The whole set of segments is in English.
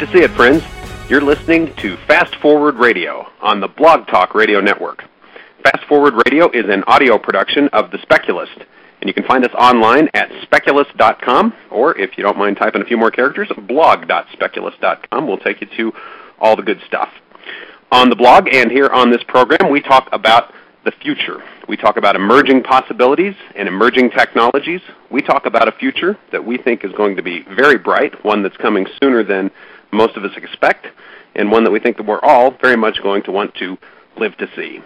To see it, friends. You're listening to Fast Forward Radio on the Blog Talk Radio Network. Fast Forward Radio is an audio production of The Speculist, and you can find us online at speculist.com, or if you don't mind typing a few more characters, blog.speculist.com will take you to all the good stuff. On the blog and here on this program, we talk about the future. We talk about emerging possibilities and emerging technologies. We talk about a future that we think is going to be very bright, one that's coming sooner than most of us expect, and one that we think that we're all very much going to want to live to see.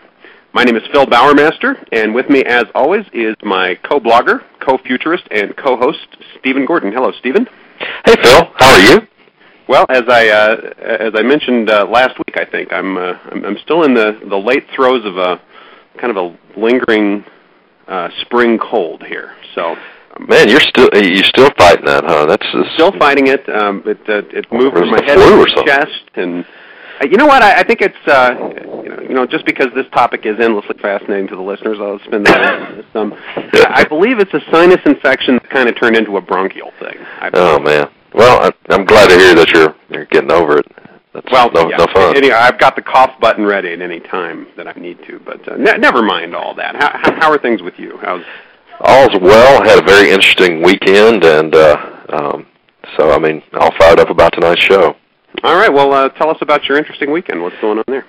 My name is Phil Bowermaster, and with me, as always, is my co-blogger, co-futurist, and co-host, Stephen Gordon. Hello, Stephen. Hey, Phil. How are you? Well, as I uh, as I mentioned uh, last week, I think I'm, uh, I'm I'm still in the the late throes of a kind of a lingering uh, spring cold here. So Man, you're still you're still fighting that, huh? That's just, still fighting it. Um, it uh, it moved from my head to my chest, and uh, you know what? I, I think it's uh, you know you know just because this topic is endlessly fascinating to the listeners, I'll spend that some. I I believe it's a sinus infection that kind of turned into a bronchial thing. I Oh man. Well, I, I'm glad to hear that you're you're getting over it. That's Well, no, yeah. no fun. Anyway, I've got the cough button ready at any time that I need to, but uh, ne- never mind all that. How, how, how are things with you? How's All's well. Had a very interesting weekend, and uh, um, so I mean, all fired up about tonight's show. all right? Well, uh, tell us about your interesting weekend. What's going on there?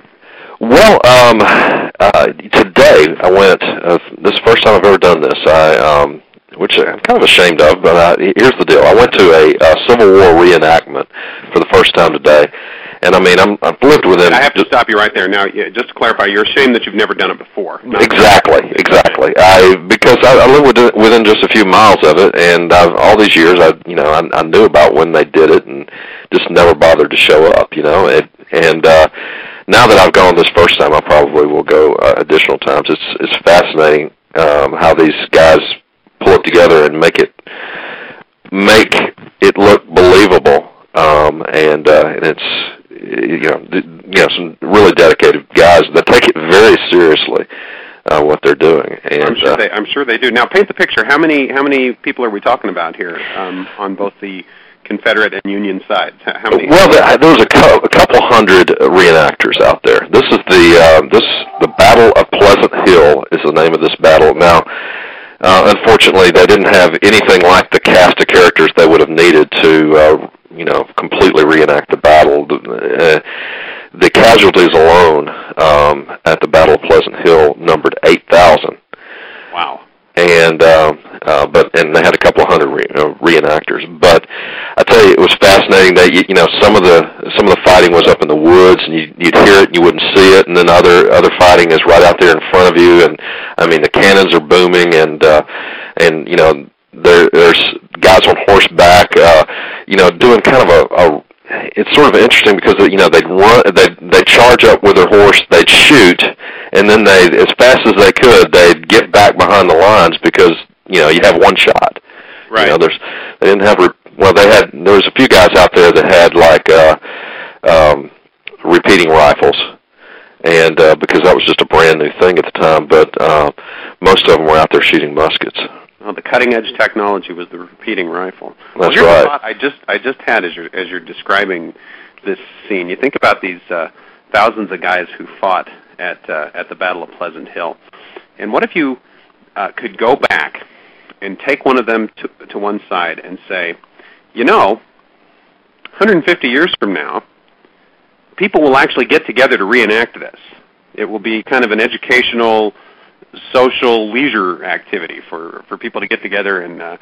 Well, um, uh, today I went. Uh, this is the first time I've ever done this. I, um, which I'm kind of ashamed of, but I, here's the deal. I went to a, uh Civil War reenactment for the first time today, and I mean, I'm, I've lived within. I have to stop you right there. Now, just to clarify, you're ashamed that you've never done it before. Exactly, exactly. I because I, I live within, within just a few miles of it, and I've, all these years, I you know, I, I knew about when they did it, and just never bothered to show up. You know, it, and uh, now that I've gone this first time, I probably will go uh, additional times. It's it's fascinating um, how these guys pull it together and make it make it look believable, um, and uh, and it's you know you know some really dedicated guys that take it very seriously uh, what they're doing, and I'm sure uh, they. I'm sure they do. Now, paint the picture. How many how many people are we talking about here um, on both the Confederate and Union sides? How many? Well, there, there was a, cou- a couple hundred reenactors out there. This is the uh, this the Battle of Pleasant Hill is the name of this battle. Now, uh, unfortunately, they didn't have anything like the cast of characters they would have needed to uh, you know completely reenact the battle. The, uh, the casualties alone um, at the Battle of Pleasant Hill numbered eight thousand wow. and um, uh, but and they had a couple of hundred re- uh, reenactors. But I tell you, it was fascinating that you, you know some of the some of the fighting was up in the woods, and you, you'd hear it and you wouldn't see it, and then other other fighting is right out there in front of you, and I mean the cannons are booming, and uh, and you know there there's guys on horseback, uh, you know, doing kind of a, a it's sort of interesting because you know they'd run they they charge up with their horse they'd shoot and then they as fast as they could they'd get back behind the lines because you know you have one shot Right. you know there's they didn't have well they had there was a few guys out there that had like uh um repeating rifles and uh because that was just a brand new thing at the time but uh most of them were out there shooting muskets Well, the cutting edge technology was the repeating rifle. well, That's here's right. a thought I just I just had as you're as you're describing this scene. You think about these uh, thousands of guys who fought at uh, at the Battle of Pleasant Hill, and what if you uh, could go back and take one of them to to one side and say, you know, 150 years from now, people will actually get together to reenact this. It will be kind of an educational social leisure activity for for people to get together and uh,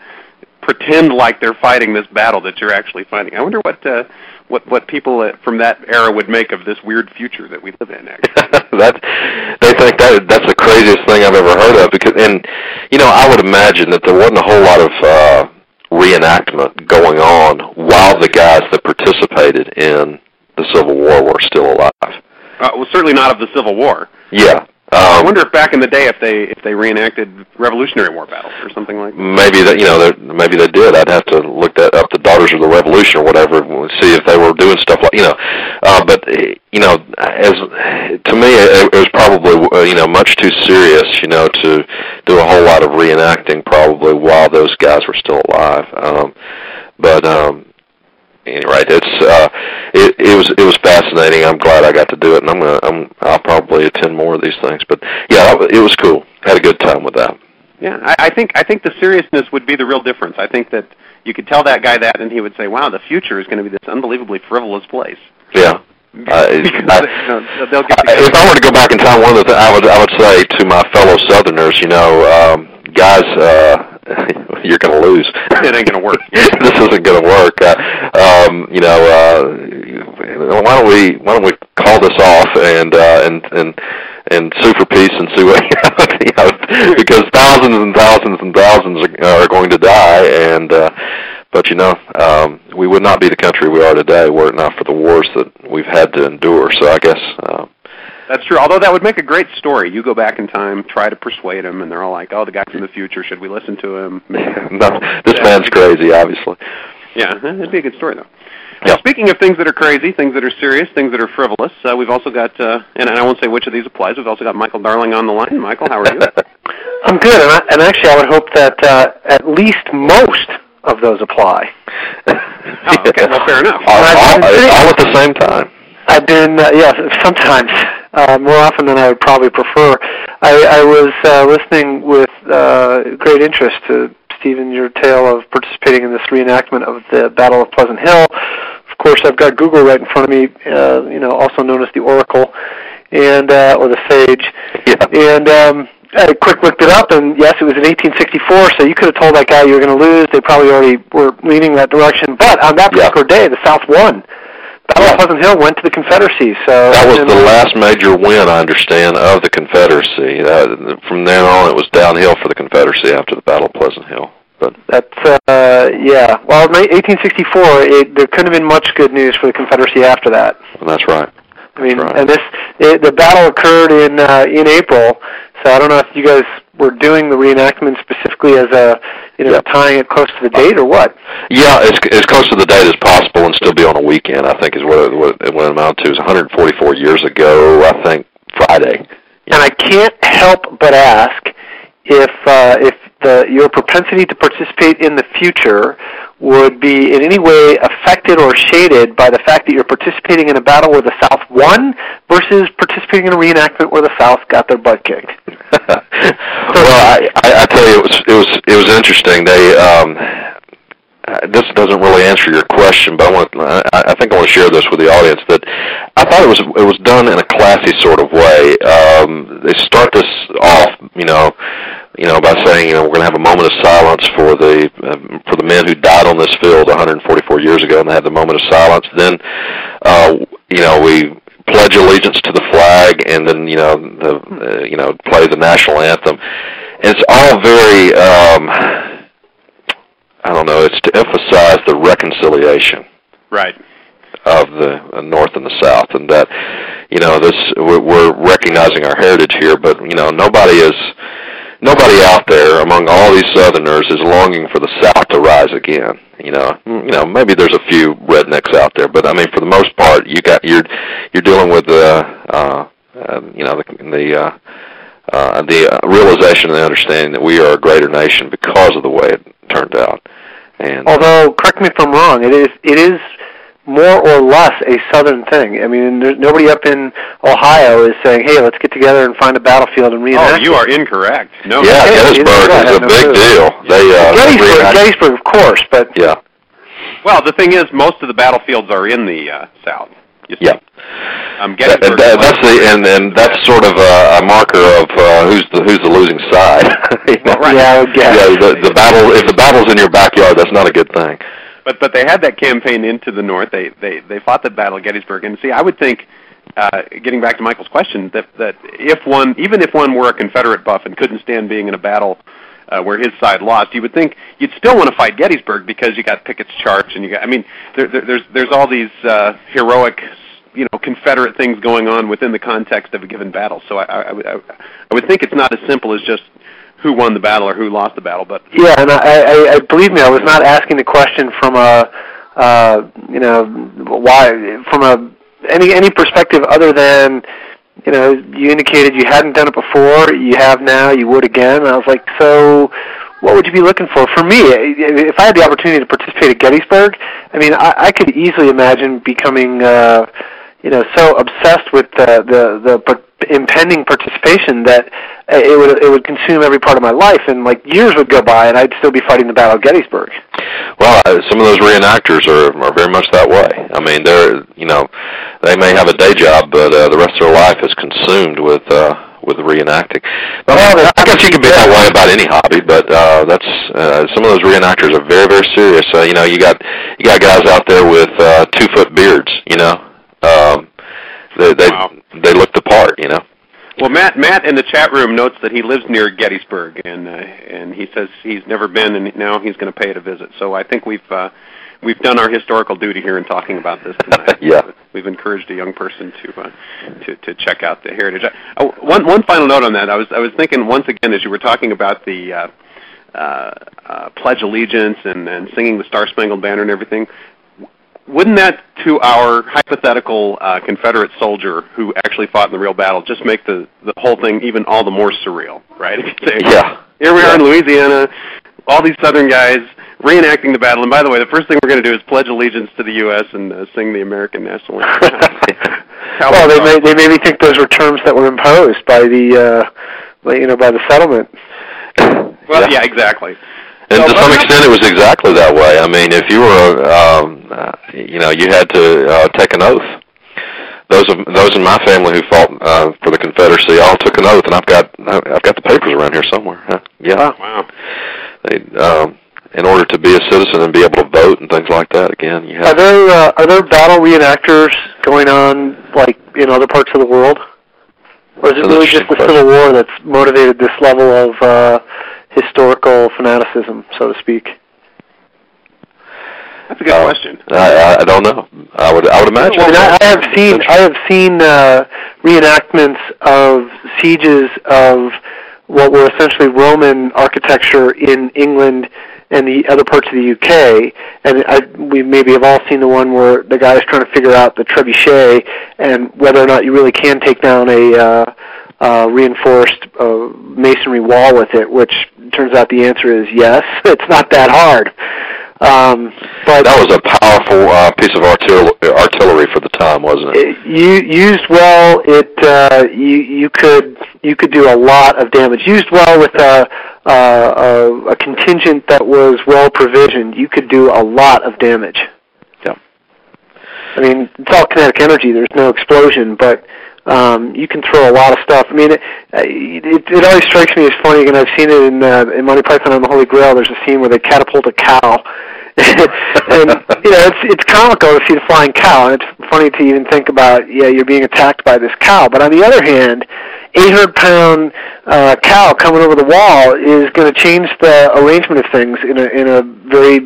pretend like they're fighting this battle that you're actually fighting. I wonder what uh, what what people uh, from that era would make of this weird future that we live in. Actually. that they think that that's the craziest thing I've ever heard of because and you know I would imagine that there wasn't a whole lot of uh reenactment going on while the guys that participated in the Civil War were still alive. Uh, well, certainly not of the Civil War. Yeah. I Um, wonder if back in the day if they if they reenacted Revolutionary War battles or something like that. maybe that you know maybe they did. I'd have to look that up. The Daughters of the Revolution or whatever, and see if they were doing stuff like you know. Uh, but eh, you know, as to me, it, it was probably uh, you know much too serious, you know, to do a whole lot of reenacting probably while those guys were still alive. Um, but um, anyway, it's uh, it, it was it was fascinating. I'm glad I got to do it, and I'm gonna I'm I'll probably attend more of these things. But yeah, it was cool. Had a good time with that. Yeah, I, I think I think the seriousness would be the real difference. I think that you could tell that guy that, and he would say, "Wow, the future is going to be this unbelievably frivolous place." Yeah. Uh, I, I, if I were to go back in time, one of the th- I would I would say to my fellow Southerners, you know, um, guys, uh, you're going to lose. it ain't going to work. this isn't going to work. Uh, um, you know, uh, why don't we why don't we call this off and uh, and and and sue for peace and sue you know, because thousands and thousands and thousands are, are going to die and. uh but you know, um, we would not be the country we are today were it not for the wars that we've had to endure. So I guess uh, that's true. Although that would make a great story. You go back in time, try to persuade them, and they're all like, "Oh, the guy from the future. Should we listen to him?" no, this yeah. man's crazy, obviously. Yeah, it'd be a good story though. Well, speaking of things that are crazy, things that are serious, things that are frivolous, uh, we've also got, uh, and I won't say which of these applies. We've also got Michael Darling on the line. Michael, how are you? I'm good, and, I, and actually, I would hope that uh, at least most of those apply. oh, okay, well, fair enough. All, all, all at the same time. I've been, uh, yeah, sometimes uh, more often than I would probably prefer. I, I was uh, listening with uh, great interest to Stephen your tale of participating in this reenactment of the Battle of Pleasant Hill. Of course, I've got Google right in front of me, uh, you know, also known as the Oracle, and uh, or the Sage, yeah. and. Um, I quick looked it up, and yes, it was in 1864. So you could have told that guy you were going to lose. They probably already were leaning that direction. But on that particular yeah. day, the South won. Battle of Pleasant Hill went to the Confederacy. So that was the last major win, I understand, of the Confederacy. Uh, from then on, it was downhill for the Confederacy after the Battle of Pleasant Hill. But that's uh, yeah. Well, 1864, it, there couldn't have been much good news for the Confederacy after that. Well, that's right. I mean, right. and this it, the battle occurred in uh, in April. So I don't know if you guys were doing the reenactment specifically as a you know tying it close to the date or what? Yeah, as as close to the date as possible and still be on a weekend. I think is what it, what it, what it amounted to. Is 144 years ago. I think Friday. And I can't help but ask if uh, if the your propensity to participate in the future would be in any way affected or shaded by the fact that you're participating in a battle where the South won versus participating in a reenactment where the South got their butt kicked. well, I, I, I tell you, it was it was it was interesting. They um, uh, this doesn't really answer your question, but I want I, I think I want to share this with the audience that I thought it was it was done in a classy sort of way. Um, they start this off, you know you know, by saying, you know, we're going to have a moment of silence for the uh, for the men who died on this field 144 years ago, and they have the moment of silence. Then, uh, you know, we pledge allegiance to the flag, and then you know, the uh, you know, play the national anthem. It's all very, um, I don't know, it's to emphasize the reconciliation. Right of the North and the South, and that you know this we're, we're recognizing our heritage here, but you know nobody is nobody out there among all these Southerners is longing for the South to rise again. You know, you know, maybe there's a few rednecks out there, but I mean, for the most part, you got you're you're dealing with the uh, uh, you know the the uh, uh, the realization and the understanding that we are a greater nation because of the way it turned out. And although, correct me if I'm wrong, it is it is more or less a southern thing. I mean, there's nobody up in Ohio is saying, "Hey, let's get together and find a battlefield and reenact." Oh, you are incorrect. No, yeah, Gettysburg is a no big clue. deal. They uh, Gettysburg, Gettysburg, of course, but yeah. Well, the thing is, most of the battlefields are in the uh, South. You see. Yeah. Um, Gettysburg. That, that's the and and that's sort of a, a marker of uh, who's the who's the losing side. well, right. Yeah, yeah. The, the battle if the battle's in your backyard, that's not a good thing but but they had that campaign into the north. They they they fought the Battle of Gettysburg, and see, I would think, uh, getting back to Michael's question, that that if one, even if one were a Confederate buff and couldn't stand being in a battle uh, where his side lost, you would think you'd still want to fight Gettysburg because you got Pickett's charge, and you got, I mean, there, there, there's there's all these uh, heroic you know Confederate things going on within the context of a given battle. So I, I, I, I would think it's not as simple as just who won the battle or who lost the battle. But yeah, and I, I, I believe me, I was not asking the question from a uh, you know why from a any any perspective other than you know you indicated you hadn't done it before, you have now, you would again. And I was like, so what would you be looking for? For me, if I had the opportunity to participate at Gettysburg, I mean, I, I could easily imagine becoming, uh, you know, so obsessed with the the, the impending participation that it would it would consume every part of my life, and like years would go by, and I'd still be fighting the battle of Gettysburg. Well, uh, some of those reenactors are are very much that way. I mean, they're you know, they may have a day job, but uh, the rest of their life is consumed with. uh with reenacting. But, well, I guess you can be that way about any hobby, but uh, that's uh, some of those reenactors are very, very serious. Uh, you know, you got you got guys out there with uh, two foot beards. You know, um, they they wow. they look the part, you know. Well, Matt Matt in the chat room notes that he lives near Gettysburg, and uh, and he says he's never been, and now he's going to pay it a visit. So I think we've uh, we've done our historical duty here in talking about this tonight. yeah, we've encouraged a young person to uh, to to check out the heritage. Uh, one one final note on that. I was I was thinking once again as you were talking about the. Uh, uh, uh, pledge allegiance and, and singing the Star Spangled Banner and everything wouldn't that to our hypothetical uh, Confederate soldier who actually fought in the real battle just make the the whole thing even all the more surreal, right? Say, yeah. Here we yeah. are in Louisiana, all these Southern guys reenacting the battle. And by the way, the first thing we're going to do is pledge allegiance to the U.S. and uh, sing the American national anthem. well, they may they maybe think those were terms that were imposed by the uh, you know by the settlement. Well, yeah, yeah exactly. And so, to some extent, it was exactly that way. I mean, if you were, um, uh, you know, you had to uh, take an oath. Those of those in my family who fought uh, for the Confederacy all took an oath, and I've got I've got the papers around here somewhere. Huh? Yeah. Wow. They, um, in order to be a citizen and be able to vote and things like that, again, you have. Are there uh, are there battle reenactors going on like in other parts of the world, or is it really just the Civil War that's motivated this level of uh, historical fanaticism, so to speak? That's a good uh, question. I, I don't know. I would I would imagine. Well, I, I have seen I have seen uh, reenactments of sieges of what were essentially Roman architecture in England and the other parts of the UK. And I, we maybe have all seen the one where the guy is trying to figure out the trebuchet and whether or not you really can take down a uh, uh, reinforced uh, masonry wall with it, which turns out the answer is yes. It's not that hard. Um, but that was a powerful uh, piece of artil- artillery for the time, wasn't it? it you, used well, it uh, you you could you could do a lot of damage. Used well with a, a, a contingent that was well provisioned, you could do a lot of damage. I mean, it's all kinetic energy. There's no explosion, but um, you can throw a lot of stuff. I mean, it, it, it always strikes me as funny, and I've seen it in, uh, in Monty Python and the Holy Grail. There's a scene where they catapult a cow, and you know it's it's comical to see the flying cow, and it's funny to even think about yeah you're being attacked by this cow. But on the other hand, 800 pound uh, cow coming over the wall is going to change the arrangement of things in a in a very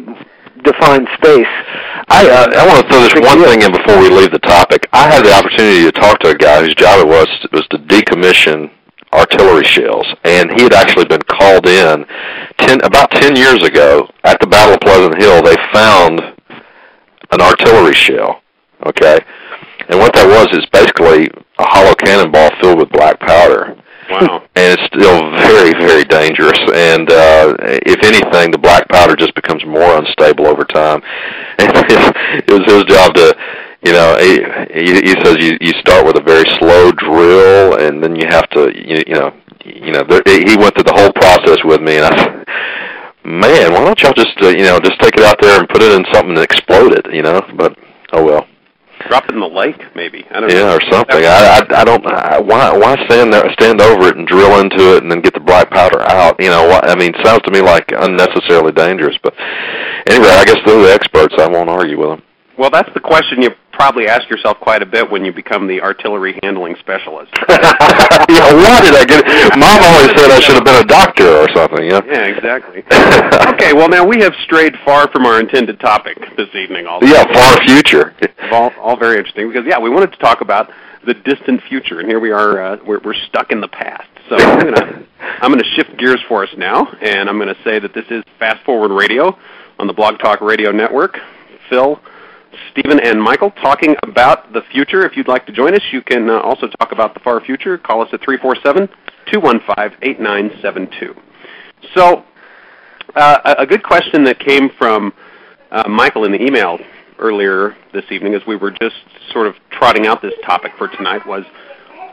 defined space. I uh, I want to throw this one thing in before we leave the topic. I had the opportunity to talk to a guy whose job it was was to decommission artillery shells, and he had actually been called in ten about ten years ago at the Battle of Pleasant Hill. They found an artillery shell. Okay, and what that was is basically a hollow cannonball filled with black powder. Wow. and it's still very, very dangerous. And uh, if anything, the black powder just becomes more unstable over time. And it was his job to, you know, he, he says you you start with a very slow drill, and then you have to, you, you know, you know, there, he went through the whole process with me, and I said, man, why don't y'all just, uh, you know, just take it out there and put it in something and explode it, you know? But oh well. Drop it in the lake, maybe. I don't yeah, know. or something. I, I I don't. I, why why stand there, stand over it and drill into it and then get the black powder out? You know, I mean, sounds to me like unnecessarily dangerous. But anyway, I guess they're the experts. I won't argue with them. Well, that's the question you probably ask yourself quite a bit when you become the artillery handling specialist. yeah, why did I get it? Mom always said I should have been a doctor or something. Yeah. Yeah, exactly. okay, well now we have strayed far from our intended topic this evening. All Yeah, far future. all, all very interesting because yeah, we wanted to talk about the distant future, and here we are. Uh, we're, we're stuck in the past. So I'm gonna I'm gonna shift gears for us now, and I'm gonna say that this is Fast Forward Radio on the Blog Talk Radio Network. Phil Stephen and Michael talking about the future. If you'd like to join us, you can uh, also talk about the far future. Call us at 347 215 8972. So, uh, a good question that came from uh, Michael in the email earlier this evening as we were just sort of trotting out this topic for tonight was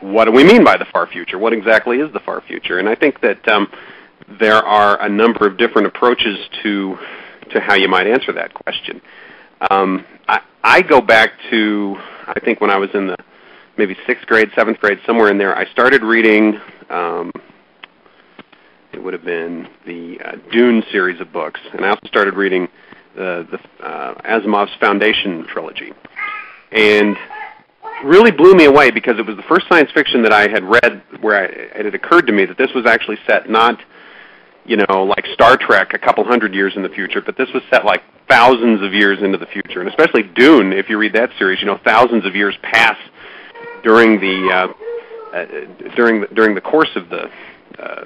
what do we mean by the far future? What exactly is the far future? And I think that um, there are a number of different approaches to to how you might answer that question. Um, I, go back to I think when I was in the maybe sixth grade, seventh grade, somewhere in there. I started reading. Um, it would have been the uh, Dune series of books, and I also started reading the, the uh, Asimov's Foundation trilogy, and really blew me away because it was the first science fiction that I had read where I, it had occurred to me that this was actually set not, you know, like Star Trek a couple hundred years in the future, but this was set like thousands of years into the future, and especially Dune. If you read that series, you know, thousands of years pass during the uh, uh, during the, during the course of the uh,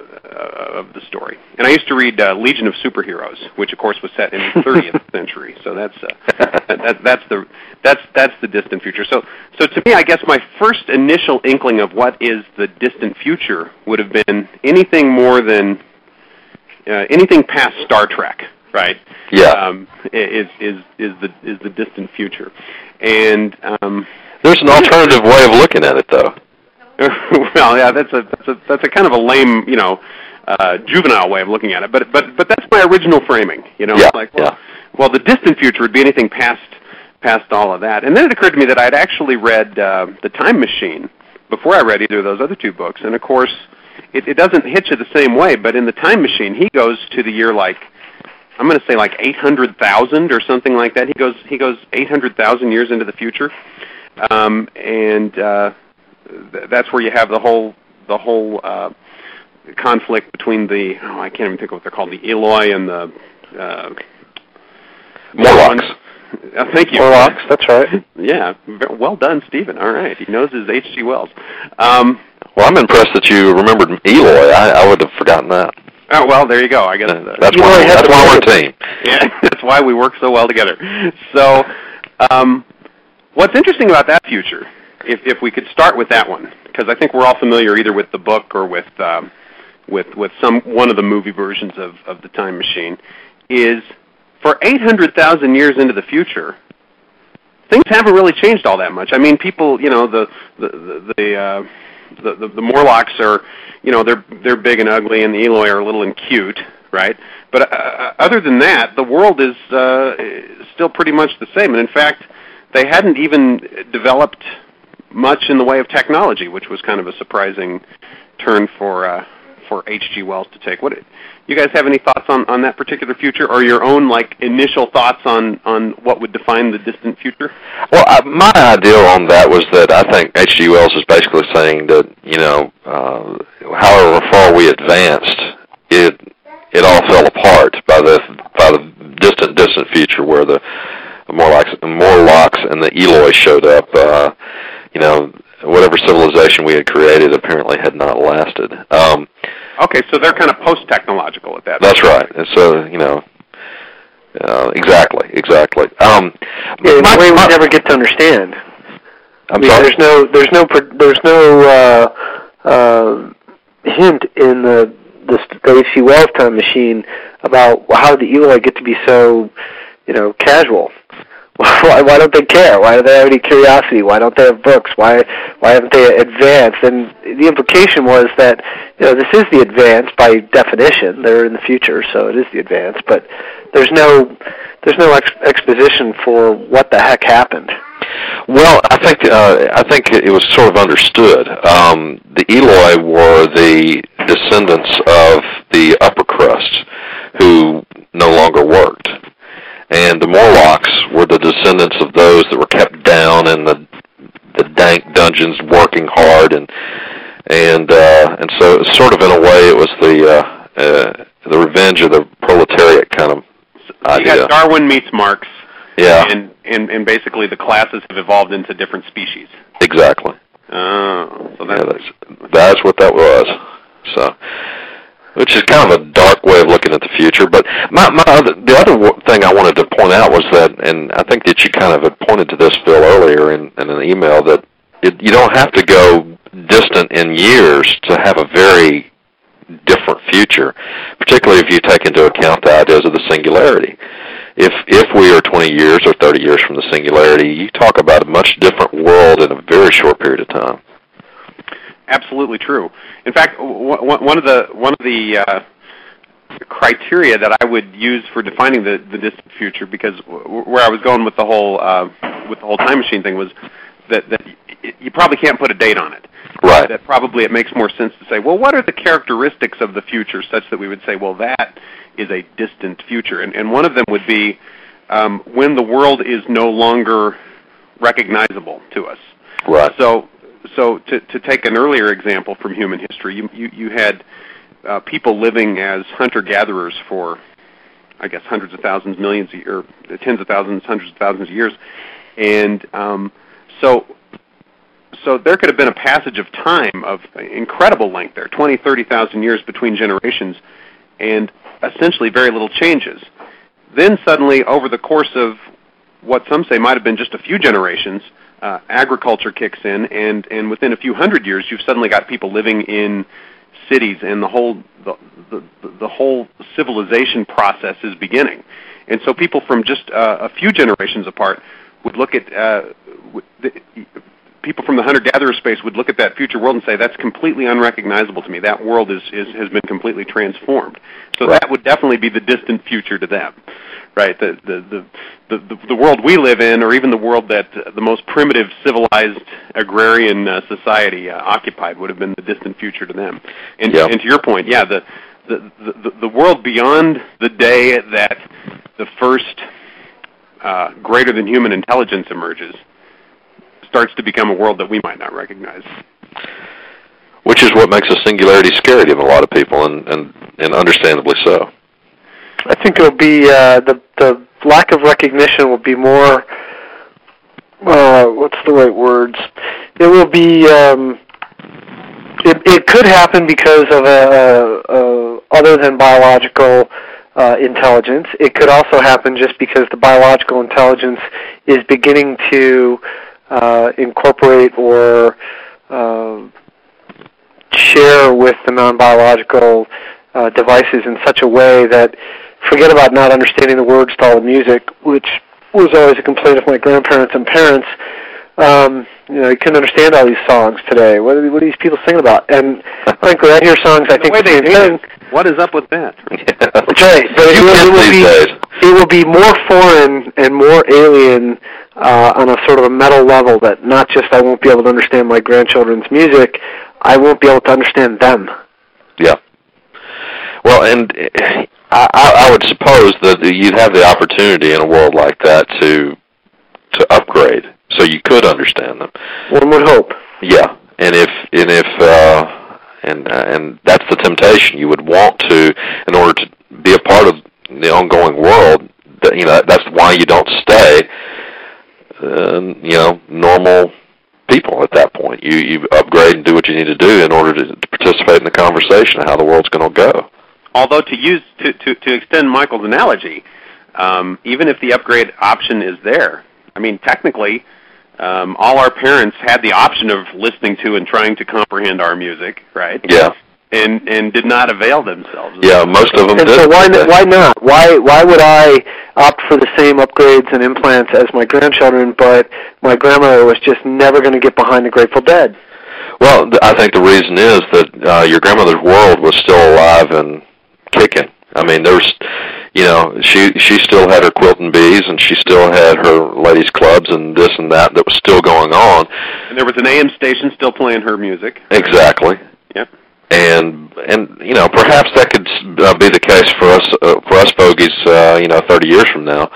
of the story. And I used to read uh, Legion of Superheroes, which of course was set in the 30th century. So that's uh, that, that's the that's that's the distant future. So so to me, I guess my first initial inkling of what is the distant future would have been anything more than uh, anything past Star Trek, right? Yeah. Um, is is is the is the distant future, and um, there's an alternative way of looking at it, though. well, yeah, that's a that's a that's a kind of a lame, you know, uh, juvenile way of looking at it. But but but that's my original framing. You know, yeah, like well, yeah. well, the distant future would be anything past past all of that. And then it occurred to me that I'd actually read uh, The Time Machine before I read either of those other two books. And of course, it, it doesn't hit you the same way. But in The Time Machine, he goes to the year like I'm going to say like 800,000 or something like that. He goes he goes 800,000 years into the future, um, and uh, th- that's where you have the whole the whole uh, conflict between the oh I can't even think of what they're called the Eloi and the uh, Morlocks. Uh, thank you. Morlocks, that's right. Yeah, well done, Stephen. All right, he knows his H.G. Wells. Um, Well, I'm impressed that you remembered Eloi. I, I would have forgotten that. oh well, there you go. I guess uh, That's Eloy why. That's why we're a team. yeah, that's why we work so well together. So, um, what's interesting about that future, if if we could start with that one, because I think we're all familiar either with the book or with um, with with some one of the movie versions of of the Time Machine, is for 800,000 years into the future, things haven't really changed all that much. I mean, people, you know, the the the the, uh, the, the, the Morlocks are, you know, they're they're big and ugly, and the Eloi are little and cute, right? But uh, other than that, the world is uh, still pretty much the same. And in fact, they hadn't even developed much in the way of technology, which was kind of a surprising turn for uh, for H.G. Wells to take. What you guys have any thoughts on, on that particular future, or your own like initial thoughts on on what would define the distant future? Well, I, my idea on that was that I think H.G. Wells is basically saying that you know, uh, however far we advanced, it it all fell apart by the by the distant distant future where the Morlocks, Morlocks and the Eloi showed up. Uh, you know, whatever civilization we had created apparently had not lasted. Um, Okay, so they're kind of post-technological at that. that's right. And so you know. Uh, exactly, exactly. Um, Yeah, in my- a way we my- never get to understand. I I'm mean, sorry. there's no there's no pr- there's no uh, uh, hint in the the, the H.G. Wells time machine about how the Eloi get to be so you know casual. Why, why don't they care? Why do they have any curiosity? Why don't they have books? Why why haven't they advanced? And the implication was that you know this is the advance by definition. They're in the future, so it is the advance. But there's no there's no ex- exposition for what the heck happened. Well, I think uh, I think it was sort of understood. Um, the Eloi were the descendants of the upper crust, who no longer worked, and the Morlocks were the descendants of those that were kept down in the the dank dungeons, working hard, and and uh, and so sort of in a way it was the uh, uh, the revenge of the proletariat kind of You idea. got Darwin meets Marx, yeah, and, and and basically the classes have evolved into different species. exactly. Oh, so Yeah, that's that's that's what that was. So, which is kind of a dark way of looking at the future. But my my other, the other thing I wanted to point out was that, and I think that you kind of had pointed to this, Phil, earlier in, in an email that it, you don't have to go distant in years to have a very different future, particularly if you take into account the ideas of the singularity. If if we are 20 years or 30 years from the singularity, you talk about a much different world in a very short period of time. Absolutely true. In fact, one of the one of the uh, criteria that I would use for defining the, the distant future, because where I was going with the whole uh, with the whole time machine thing was that that you probably can't put a date on it. Right. That probably it makes more sense to say, well, what are the characteristics of the future such that we would say, well, that is a distant future, and and one of them would be um, when the world is no longer recognizable to us. Right. So so to, to take an earlier example from human history, you, you, you had uh, people living as hunter-gatherers for, I guess, hundreds of thousands, millions, of, or tens of thousands, hundreds of thousands of years, and um, so so there could have been a passage of time of incredible length there, 20, 30,000 years between generations, and essentially very little changes. Then suddenly, over the course of what some say might have been just a few generations, uh, agriculture kicks in, and and within a few hundred years, you've suddenly got people living in cities, and the whole the the, the whole civilization process is beginning. And so, people from just uh, a few generations apart would look at uh, the, people from the hunter-gatherer space would look at that future world and say that's completely unrecognizable to me. That world is, is has been completely transformed. So right. that would definitely be the distant future to them right? The the the the, the world we live in, or even the world that the most primitive civilized agrarian uh, society uh, occupied, would have been the distant future to them. And, yep. and to your point, yeah, the, the the the world beyond the day that the first uh, greater than human intelligence emerges starts to become a world that we might not recognize. Which is what makes a singularity scary to a lot of people, and and, and understandably so. I think it'll be uh, the the lack of recognition will be more. Uh, what's the right words? It will be. Um, it it could happen because of a, a, a other than biological uh, intelligence. It could also happen just because the biological intelligence is beginning to uh, incorporate or uh, share with the non-biological uh, devices in such a way that forget about not understanding the words to all the music, which was always a complaint of my grandparents and parents. Um, you know, you couldn't understand all these songs today. What are, what are these people singing about? And frankly, I hear songs. I think the, the same thing. What is up with that? That's right. But it, will, it will be it will be more foreign and more alien uh, on a sort of a metal level. That not just I won't be able to understand my grandchildren's music, I won't be able to understand them. Yeah. Well, and I, I would suppose that you'd have the opportunity in a world like that to to upgrade, so you could understand them. One would hope. Yeah, and if and if uh, and uh, and that's the temptation you would want to in order to be a part of the ongoing world. That you know that's why you don't stay. Uh, you know, normal people at that point. You you upgrade and do what you need to do in order to, to participate in the conversation of how the world's going to go although to use to, to, to extend Michael's analogy, um, even if the upgrade option is there, I mean technically, um, all our parents had the option of listening to and trying to comprehend our music, right? Yeah. And and did not avail themselves. Yeah, most of them and did. So why not, why not? Why why would I opt for the same upgrades and implants as my grandchildren, but my grandmother was just never going to get behind the Grateful Dead? Well, I think the reason is that uh, your grandmother's world was still alive and kicking. I mean, there's, you know, she she still had her quilting bees, and she still had her ladies' clubs and this and that that was still going on. And there was an AM station still playing her music. Exactly. Yep. And and you know, perhaps that could uh, be the case for us uh, for us fogies, uh, you know, 30 years from now.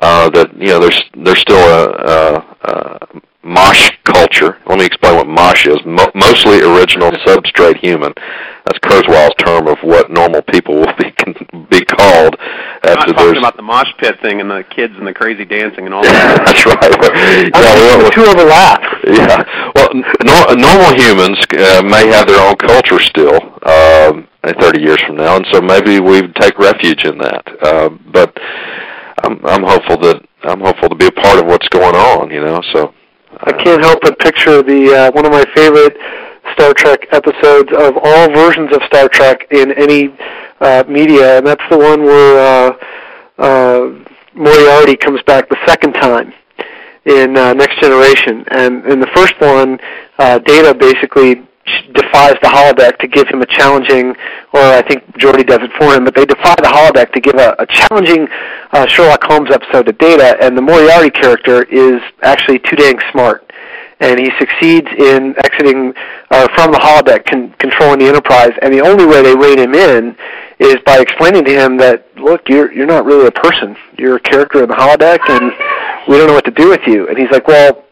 Uh, that you know, there's there's still a, a, a mosh culture. Let me explain what mosh is. Mo- mostly original substrate human. That's Kurzweil's term of what normal people will be be called. After not talking about the mosh pit thing and the kids and the crazy dancing and all that. That's right. yeah, well, the two overlap. Yeah. Well, no, normal humans uh, may have their own culture still. Um, 30 years from now, and so maybe we take refuge in that. Uh, but I'm, I'm hopeful that I'm hopeful to be a part of what's going on. You know, so I can't help but picture the uh, one of my favorite Star Trek episodes of all versions of Star Trek in any uh, media, and that's the one where uh, uh, Moriarty comes back the second time in uh, Next Generation. And in the first one, uh, Data basically defies the holodeck to give him a challenging, or I think Geordi does it for him, but they defy the holodeck to give a, a challenging uh, Sherlock Holmes episode of Data, and the Moriarty character is actually too dang smart. And he succeeds in exiting uh, from the holodeck, con- controlling the Enterprise. And the only way they rein him in is by explaining to him that, look, you're you're not really a person. You're a character in the holodeck, and we don't know what to do with you. And he's like, well,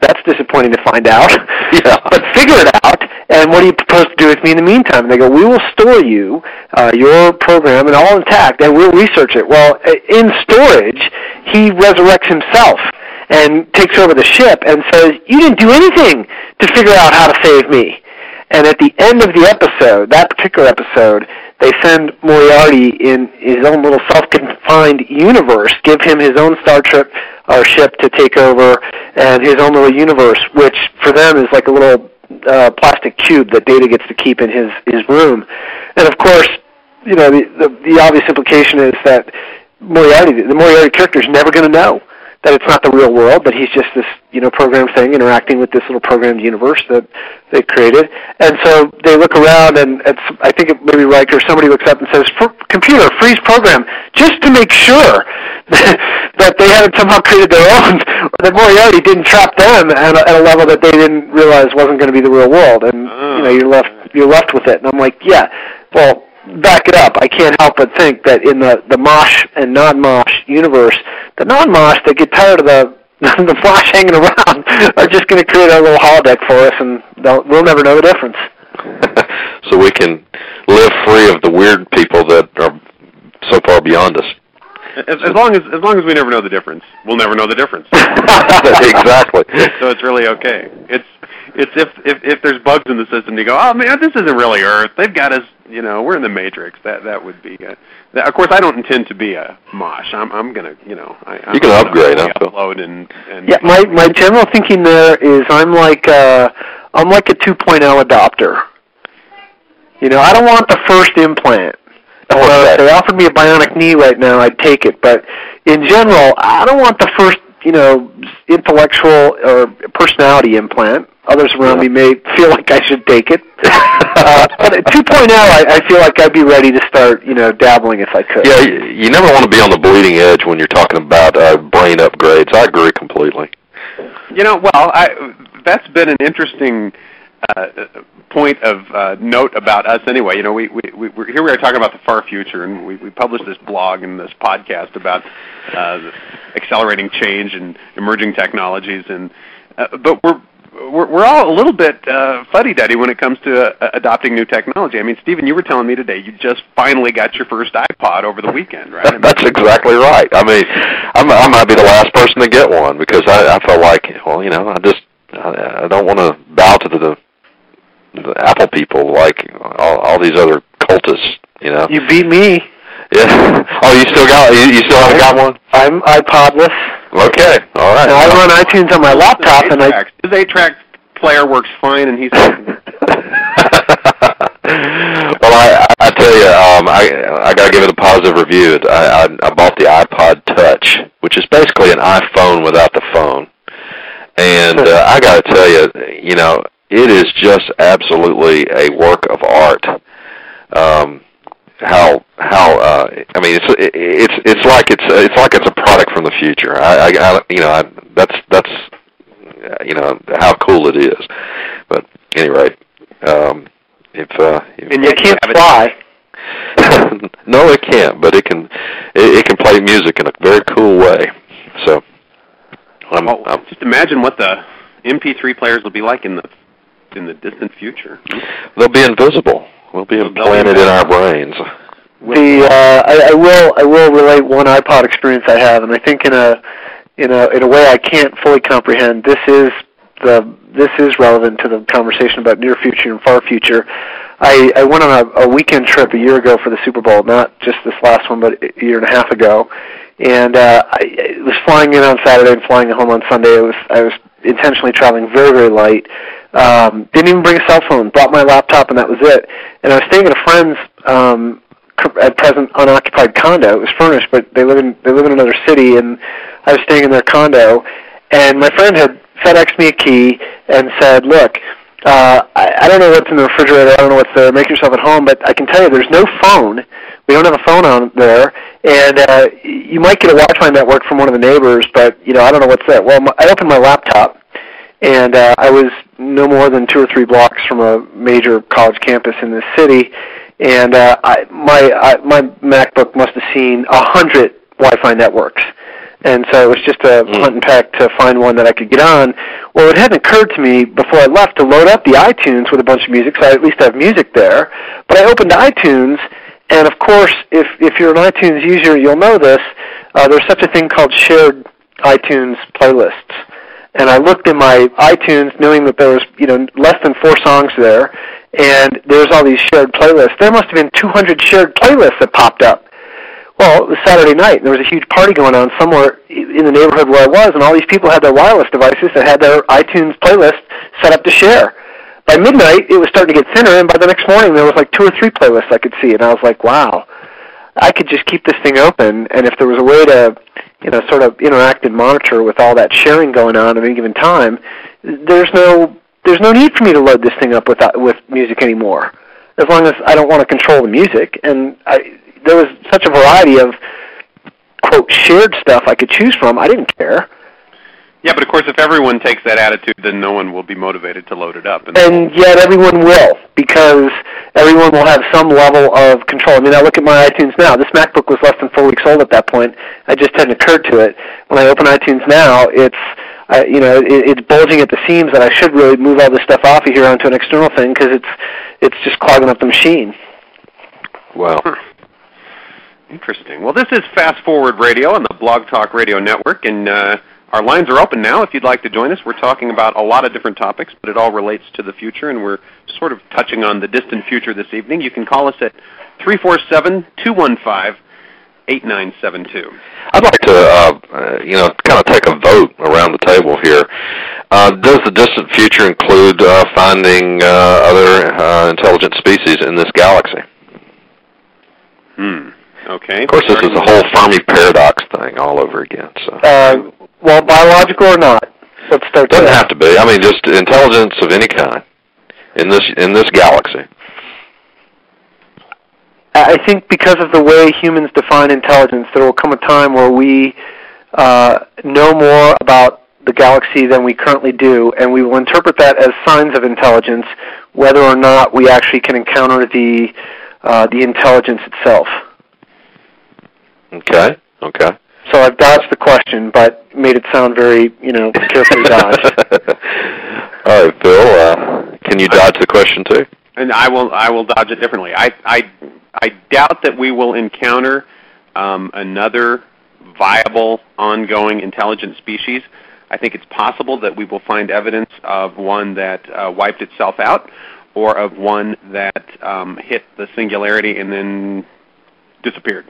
that's disappointing to find out. Yeah. but figure it out. And what do you propose to do with me in the meantime? And they go, we will store you, uh, your program, and all intact, and we'll research it. Well, in storage, he resurrects himself and takes over the ship and says, you didn't do anything to figure out how to save me. And at the end of the episode, that particular episode, they send Moriarty in his own little self-confined universe, give him his own Star Trek or ship to take over, and his own little universe, which for them is like a little uh, plastic cube that Data gets to keep in his his room. And of course, you know the the, the obvious implication is that Moriarty, the Moriarty character, is never going to know that it's not the real world, but he's just this, you know, program thing interacting with this little programmed universe that they created. And so they look around, and it's, I think it maybe Riker, somebody looks up and says, "Computer, freeze program," just to make sure that they hadn't somehow created their own, or that Moriarty didn't trap them at a, at a level that they didn't realize wasn't going to be the real world. And you know, you're left mm. you're left with it. And I'm like, yeah, well back it up, I can't help but think that in the the Mosh and non-Mosh universe, the non-Mosh that get tired of the the Flash hanging around are just going to create a little holodeck for us, and we'll never know the difference. so we can live free of the weird people that are so far beyond us. As, as long as as long as we never know the difference, we'll never know the difference. exactly. so it's really okay. It's it's if if if there's bugs in the system, you go, oh man, this isn't really Earth. They've got us. You know, we're in the Matrix. That that would be. A, that, of course, I don't intend to be a mosh. I'm I'm gonna, you know, I, I'm you can upgrade. I upload and and. Yeah, my my general thinking there is I'm like uh I'm like a 2.0 adopter. You know, I don't want the first implant. Or if they offered me a bionic knee right now, I'd take it. But in general, I don't want the first, you know, intellectual or personality implant. Others around yeah. me may feel like I should take it. uh, but at 2.0, I, I feel like I'd be ready to start, you know, dabbling if I could. Yeah, you, you never want to be on the bleeding edge when you're talking about uh, brain upgrades. I agree completely. You know, well, I that's been an interesting uh, point of uh, note about us anyway. You know, we, we, we here we are talking about the far future, and we, we published this blog and this podcast about uh, accelerating change and emerging technologies, and uh, but we're we're, we're all a little bit uh, fuddy-duddy when it comes to uh, adopting new technology. I mean, Stephen, you were telling me today you just finally got your first iPod over the weekend, right? I That's exactly right. I mean, I'm, I might be the last person to get one because I, I felt like, well, you know, I just I, I don't want to bow to the the Apple people like all, all these other cultists. You know. You beat me. Yeah. Oh, you still got you, you still haven't got one? I'm iPodless. Okay. All right. Now, I run iTunes on my laptop, and I his eight-track player works fine, and he's. well, I I tell you, um, I I gotta give it a positive review. I, I I bought the iPod Touch, which is basically an iPhone without the phone, and uh, I gotta tell you, you know, it is just absolutely a work of art. Um, how how uh, I mean it's it's it's like it's it's like it's a product from the future. I, I, I you know I, that's that's you know how cool it is. But anyway, um, if uh, if and you can't fly. no, it can't, but it can it, it can play music in a very cool way. So, I'm, well, I'm, just imagine what the MP3 players will be like in the in the distant future. They'll be invisible. We'll be implanted in our brains. The uh, I, I will I will relate one iPod experience I have, and I think in a in a in a way I can't fully comprehend. This is the this is relevant to the conversation about near future and far future. I, I went on a, a weekend trip a year ago for the Super Bowl, not just this last one, but a year and a half ago. And uh, I, I was flying in on Saturday and flying home on Sunday. I was I was intentionally traveling very very light Um, didn't even bring a cell phone. Brought my laptop, and that was it. And I was staying at a friend's um, at present unoccupied condo. It was furnished, but they live in they live in another city, and I was staying in their condo. And my friend had FedExed me a key and said, "Look, uh, I, I don't know what's in the refrigerator. I don't know what's there. Make yourself at home, but I can tell you, there's no phone. We don't have a phone on there, and uh, you might get a Wi-Fi network from one of the neighbors, but you know, I don't know what's there. Well, my, I opened my laptop, and uh, I was no more than two or three blocks from a major college campus in this city, and uh, I, my I, my MacBook must have seen a hundred Wi-Fi networks and so it was just a mm. hunt and peck to find one that I could get on. Well, it hadn't occurred to me before I left to load up the iTunes with a bunch of music, so I at least have music there. But I opened iTunes, and of course, if if you're an iTunes user, you'll know this. Uh, there's such a thing called shared iTunes playlists. And I looked in my iTunes, knowing that there was you know less than four songs there, and there's all these shared playlists. There must have been 200 shared playlists that popped up. Well, it was Saturday night, and there was a huge party going on somewhere in the neighborhood where I was, and all these people had their wireless devices that had their iTunes playlist set up to share. By midnight, it was starting to get thinner, and by the next morning, there was like two or three playlists I could see, and I was like, wow, I could just keep this thing open, and if there was a way to, you know, sort of interact and monitor with all that sharing going on at any given time, there's no there's no need for me to load this thing up with uh, with music anymore, as long as I don't want to control the music, and I there was such a variety of quote shared stuff I could choose from. I didn't care. Yeah, but of course, if everyone takes that attitude, then no one will be motivated to load it up. And, and yet, everyone will because everyone will have some level of control. I mean, I look at my iTunes now. This MacBook was less than four weeks old at that point. I just hadn't occurred to it. When I open iTunes now, it's uh, you know, it, it's bulging at the seams that I should really move all this stuff off of here onto an external thing because it's it's just clogging up the machine. Wow. Interesting. Well, this is Fast Forward Radio on the Blog Talk Radio Network, and uh, our lines are open now if you'd like to join us. We're talking about a lot of different topics, but it all relates to the future, and we're sort of touching on the distant future this evening. You can call us at 347 215 8972. I'd like to, uh, uh, you know, kind of take a vote around the table here. Uh, does the distant future include uh, finding uh, other uh, intelligent species in this galaxy? Hmm. Okay. Of course, this is the whole Fermi paradox thing all over again. So. Uh, well, biological or not? Let's start. Doesn't have to be. I mean, just intelligence of any kind in this in this galaxy. I think because of the way humans define intelligence, there will come a time where we uh, know more about the galaxy than we currently do, and we will interpret that as signs of intelligence, whether or not we actually can encounter the uh, the intelligence itself. Okay. Okay. So I've dodged the question, but made it sound very, you know, carefully dodged. All right, Phil. Uh, can you dodge the question too? And I will. I will dodge it differently. I I I doubt that we will encounter um, another viable, ongoing, intelligent species. I think it's possible that we will find evidence of one that uh, wiped itself out, or of one that um, hit the singularity and then disappeared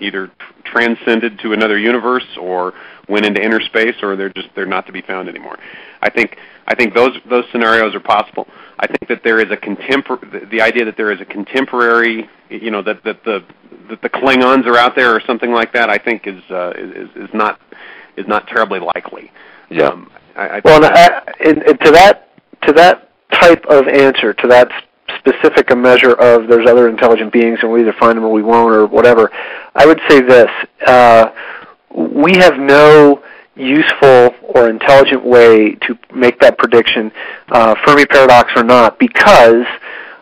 either transcended to another universe or went into inner space or they're just they're not to be found anymore. I think I think those those scenarios are possible. I think that there is a contempor the, the idea that there is a contemporary you know that that the that the Klingons are out there or something like that I think is uh, is is not is not terribly likely. Yeah. Um, I, I well, I, and, and to that to that type of answer to that specific a measure of there's other intelligent beings and we'll either find them or we won't or whatever. I would say this: uh, we have no useful or intelligent way to make that prediction, uh, Fermi paradox or not, because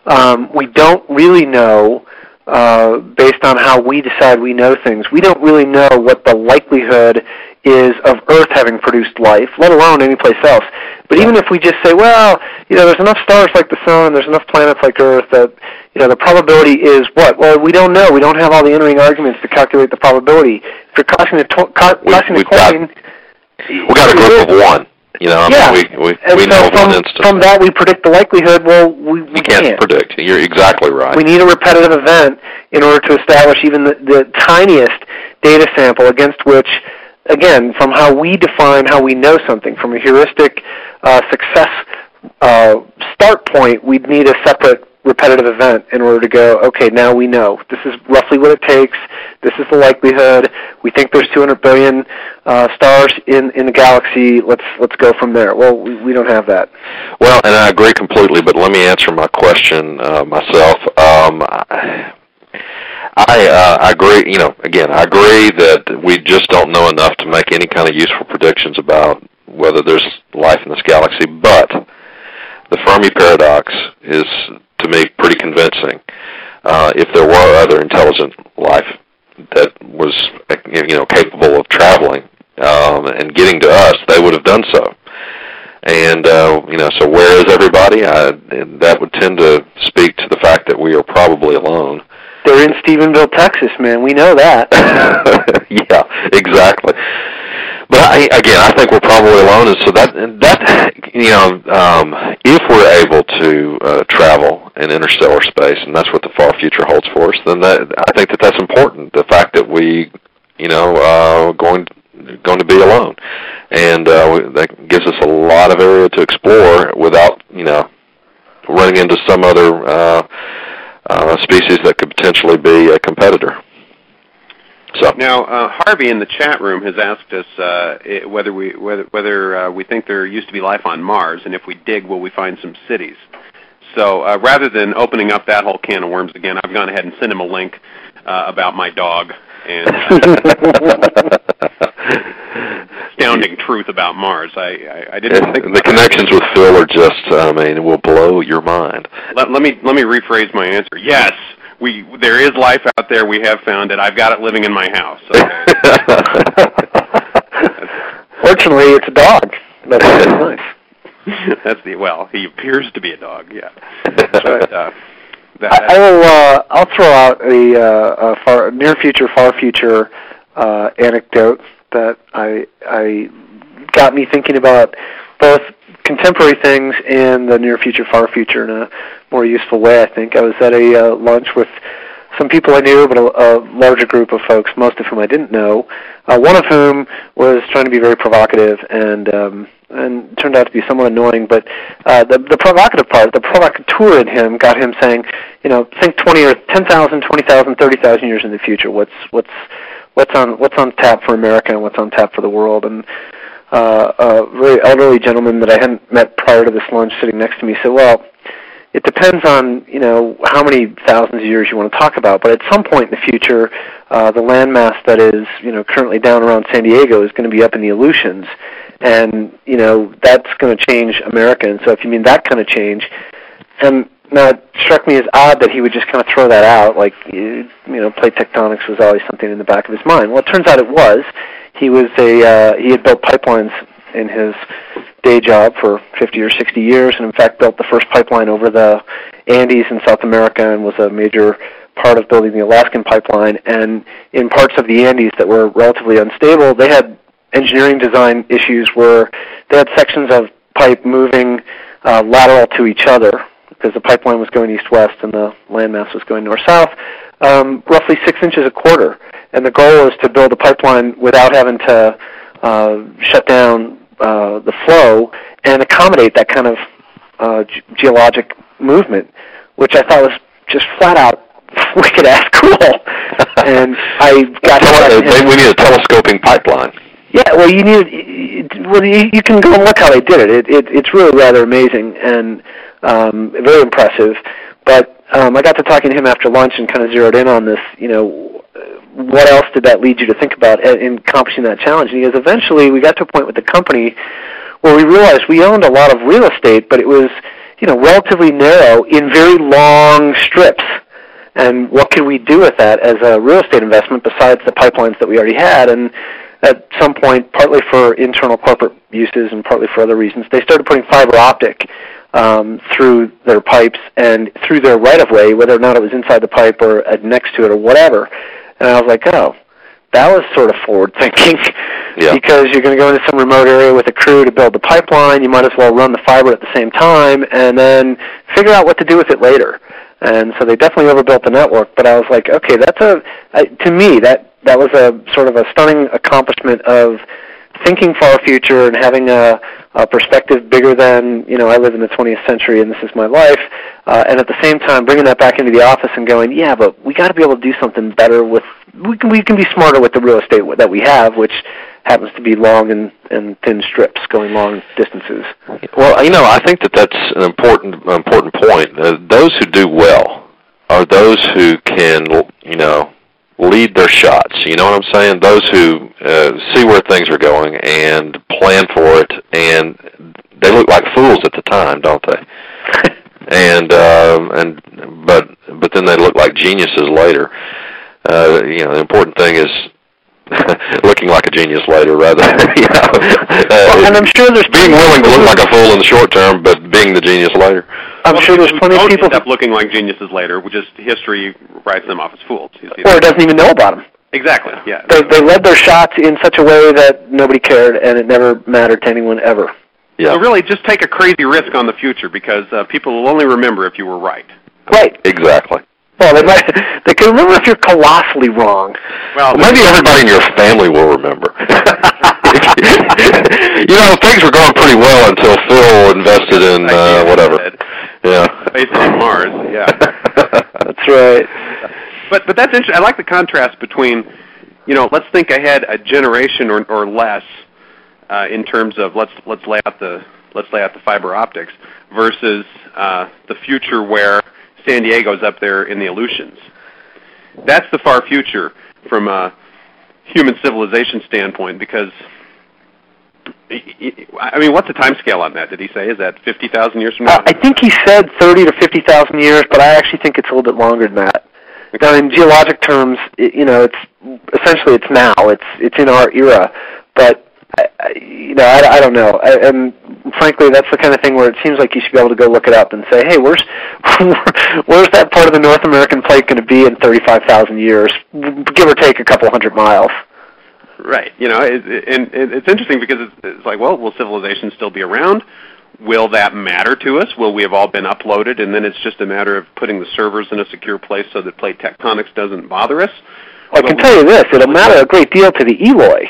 um, we don't really know. Uh, based on how we decide we know things, we don't really know what the likelihood is of Earth having produced life, let alone any place else. But even if we just say, well, you know, there's enough stars like the sun, there's enough planets like Earth that, you know, the probability is what? Well, we don't know. We don't have all the entering arguments to calculate the probability. If you're tossing the, to- co- tossing we, the coin, got, we got a group of one. You know, I yeah. mean, we we, and we so know from. From that, we predict the likelihood. Well, we, we you can't, can't predict. You're exactly right. We need a repetitive event in order to establish even the, the tiniest data sample against which again, from how we define how we know something, from a heuristic uh, success uh, start point, we'd need a separate repetitive event in order to go, okay, now we know. This is roughly what it takes. This is the likelihood. We think there's 200 billion uh, stars in, in the galaxy. Let's let's go from there. Well, we, we don't have that. Well, and I agree completely, but let me answer my question uh, myself. Um, I uh, I agree. You know, again, I agree that we just don't know enough to make any kind of useful predictions about whether there's life in this galaxy. But the Fermi paradox is to me pretty convincing. Uh, if there were other intelligent life that was you know capable of traveling um, and getting to us, they would have done so. And uh, you know, so where is everybody? I, that would tend to speak to the fact that we are probably alone. They're in Stephenville, Texas, man. We know that. yeah, exactly. But I, again, I think we're probably alone, and so that that you know, um, if we're able to uh, travel in interstellar space, and that's what the far future holds for us, then that I think that that's important. The fact that we, you know, uh, going going to be alone, and uh, that gives us a lot of area to explore without, you know, running into some other uh, uh, species that could potentially be a competitor. So now, uh, Harvey in the chat room has asked us uh, whether we whether whether uh, we think there used to be life on Mars, and if we dig, will we find some cities? So uh, rather than opening up that whole can of worms again, I've gone ahead and sent him a link uh, about my dog and astounding truth about Mars. I I, I didn't think the connections with Phil are just I mean it will blow your mind. Let, let me let me rephrase my answer. Yes, we there is life out there. We have found it. I've got it living in my house. Fortunately, it's a dog. That's, that's nice. that's the well. He appears to be a dog. Yeah. But, uh, that, I, I will. Uh, I'll throw out a, uh, a far near future, far future uh, anecdote that I I got me thinking about both contemporary things and the near future, far future in a more useful way. I think I was at a uh, lunch with some people I knew, but a, a larger group of folks, most of whom I didn't know. Uh, one of whom was trying to be very provocative and um, and turned out to be somewhat annoying. But uh, the the provocative part, the provocateur in him, got him saying, you know, think 20 or 10,000, 20,000, 30,000 years in the future. What's what's what's on what's on tap for America and what's on tap for the world. And uh, a very elderly gentleman that I hadn't met prior to this lunch, sitting next to me, said, "Well." It depends on you know how many thousands of years you want to talk about, but at some point in the future, uh, the landmass that is you know currently down around San Diego is going to be up in the Aleutians, and you know that's going to change America. And so, if you mean that kind of change, and now it struck me as odd that he would just kind of throw that out, like you know, plate tectonics was always something in the back of his mind. Well, it turns out it was. He was a uh, he had built pipelines in his day job for 50 or 60 years, and in fact built the first pipeline over the Andes in South America, and was a major part of building the Alaskan pipeline. And in parts of the Andes that were relatively unstable, they had engineering design issues where they had sections of pipe moving uh, lateral to each other because the pipeline was going east-west and the landmass was going north-south, um, roughly six inches a quarter. And the goal is to build a pipeline without having to uh, shut down uh, the flow and accommodate that kind of uh, ge- geologic movement, which I thought was just flat out wicked ass cool. and I got to we need a telescoping pipeline. Yeah, well, you need well, you, you can go and look how they did it. It, it it's really rather amazing and um, very impressive. But um, I got to talking to him after lunch and kind of zeroed in on this. You know, what else did that lead you to think about in accomplishing that challenge? And he goes, eventually we got to a point with the company where we realized we owned a lot of real estate, but it was you know relatively narrow in very long strips. And what could we do with that as a real estate investment besides the pipelines that we already had? And at some point, partly for internal corporate uses and partly for other reasons, they started putting fiber optic um, through their pipes and through their right of way, whether or not it was inside the pipe or uh, next to it or whatever. And I was like, oh, that was sort of forward thinking yeah. because you're going to go into some remote area with a crew to build the pipeline. You might as well run the fiber at the same time and then figure out what to do with it later. And so they definitely overbuilt the network. But I was like, okay, that's a to me that that was a sort of a stunning accomplishment of thinking far future and having a, a perspective bigger than you know I live in the 20th century and this is my life, uh, and at the same time bringing that back into the office and going, yeah, but we got to be able to do something better with we can we can be smarter with the real estate that we have, which happens to be long and, and thin strips going long distances. Well, you know, I think that that's an important important point. Uh, those who do well are those who can, you know, lead their shots. You know what I'm saying? Those who uh, see where things are going and plan for it, and they look like fools at the time, don't they? and um, and but but then they look like geniuses later. Uh, you know, the important thing is looking like a genius later, rather. you know, uh, well, and I'm sure there's being willing to look like a fool in the short term, but being the genius later. I'm well, sure there's plenty of people end up looking like geniuses later. Which just history writes them off as fools. You see or doesn't even know about them. Exactly. Yeah. They they led their shots in such a way that nobody cared, and it never mattered to anyone ever. Yeah. So really, just take a crazy risk on the future because uh, people will only remember if you were right. Right. Exactly. Well, they might they can remember if you're colossally wrong. Well, Maybe everybody in your family will remember. you know, things were going pretty well until Phil invested in uh, whatever. Yeah. Space on Mars. Yeah. That's right. But but that's interesting. I like the contrast between, you know, let's think ahead a generation or or less, uh, in terms of let's let's lay out the let's lay out the fiber optics versus uh, the future where San Diego's up there in the Aleutians. That's the far future from a human civilization standpoint because I mean, what's the time scale on that? Did he say is that fifty thousand years from now? Uh, I think he said thirty to fifty thousand years, but I actually think it's a little bit longer than that. Now, in geologic terms, it, you know, it's essentially it's now. It's it's in our era, but I, I, you know, I, I don't know. I, and frankly, that's the kind of thing where it seems like you should be able to go look it up and say, hey, where's where's that part of the North American plate going to be in thirty-five thousand years, give or take a couple hundred miles? Right. You know, it, it, and it's interesting because it's, it's like, well, will civilization still be around? Will that matter to us? Will we have all been uploaded, and then it's just a matter of putting the servers in a secure place so that plate tectonics doesn't bother us? I can tell you this: it'll matter a great deal to the Eloi.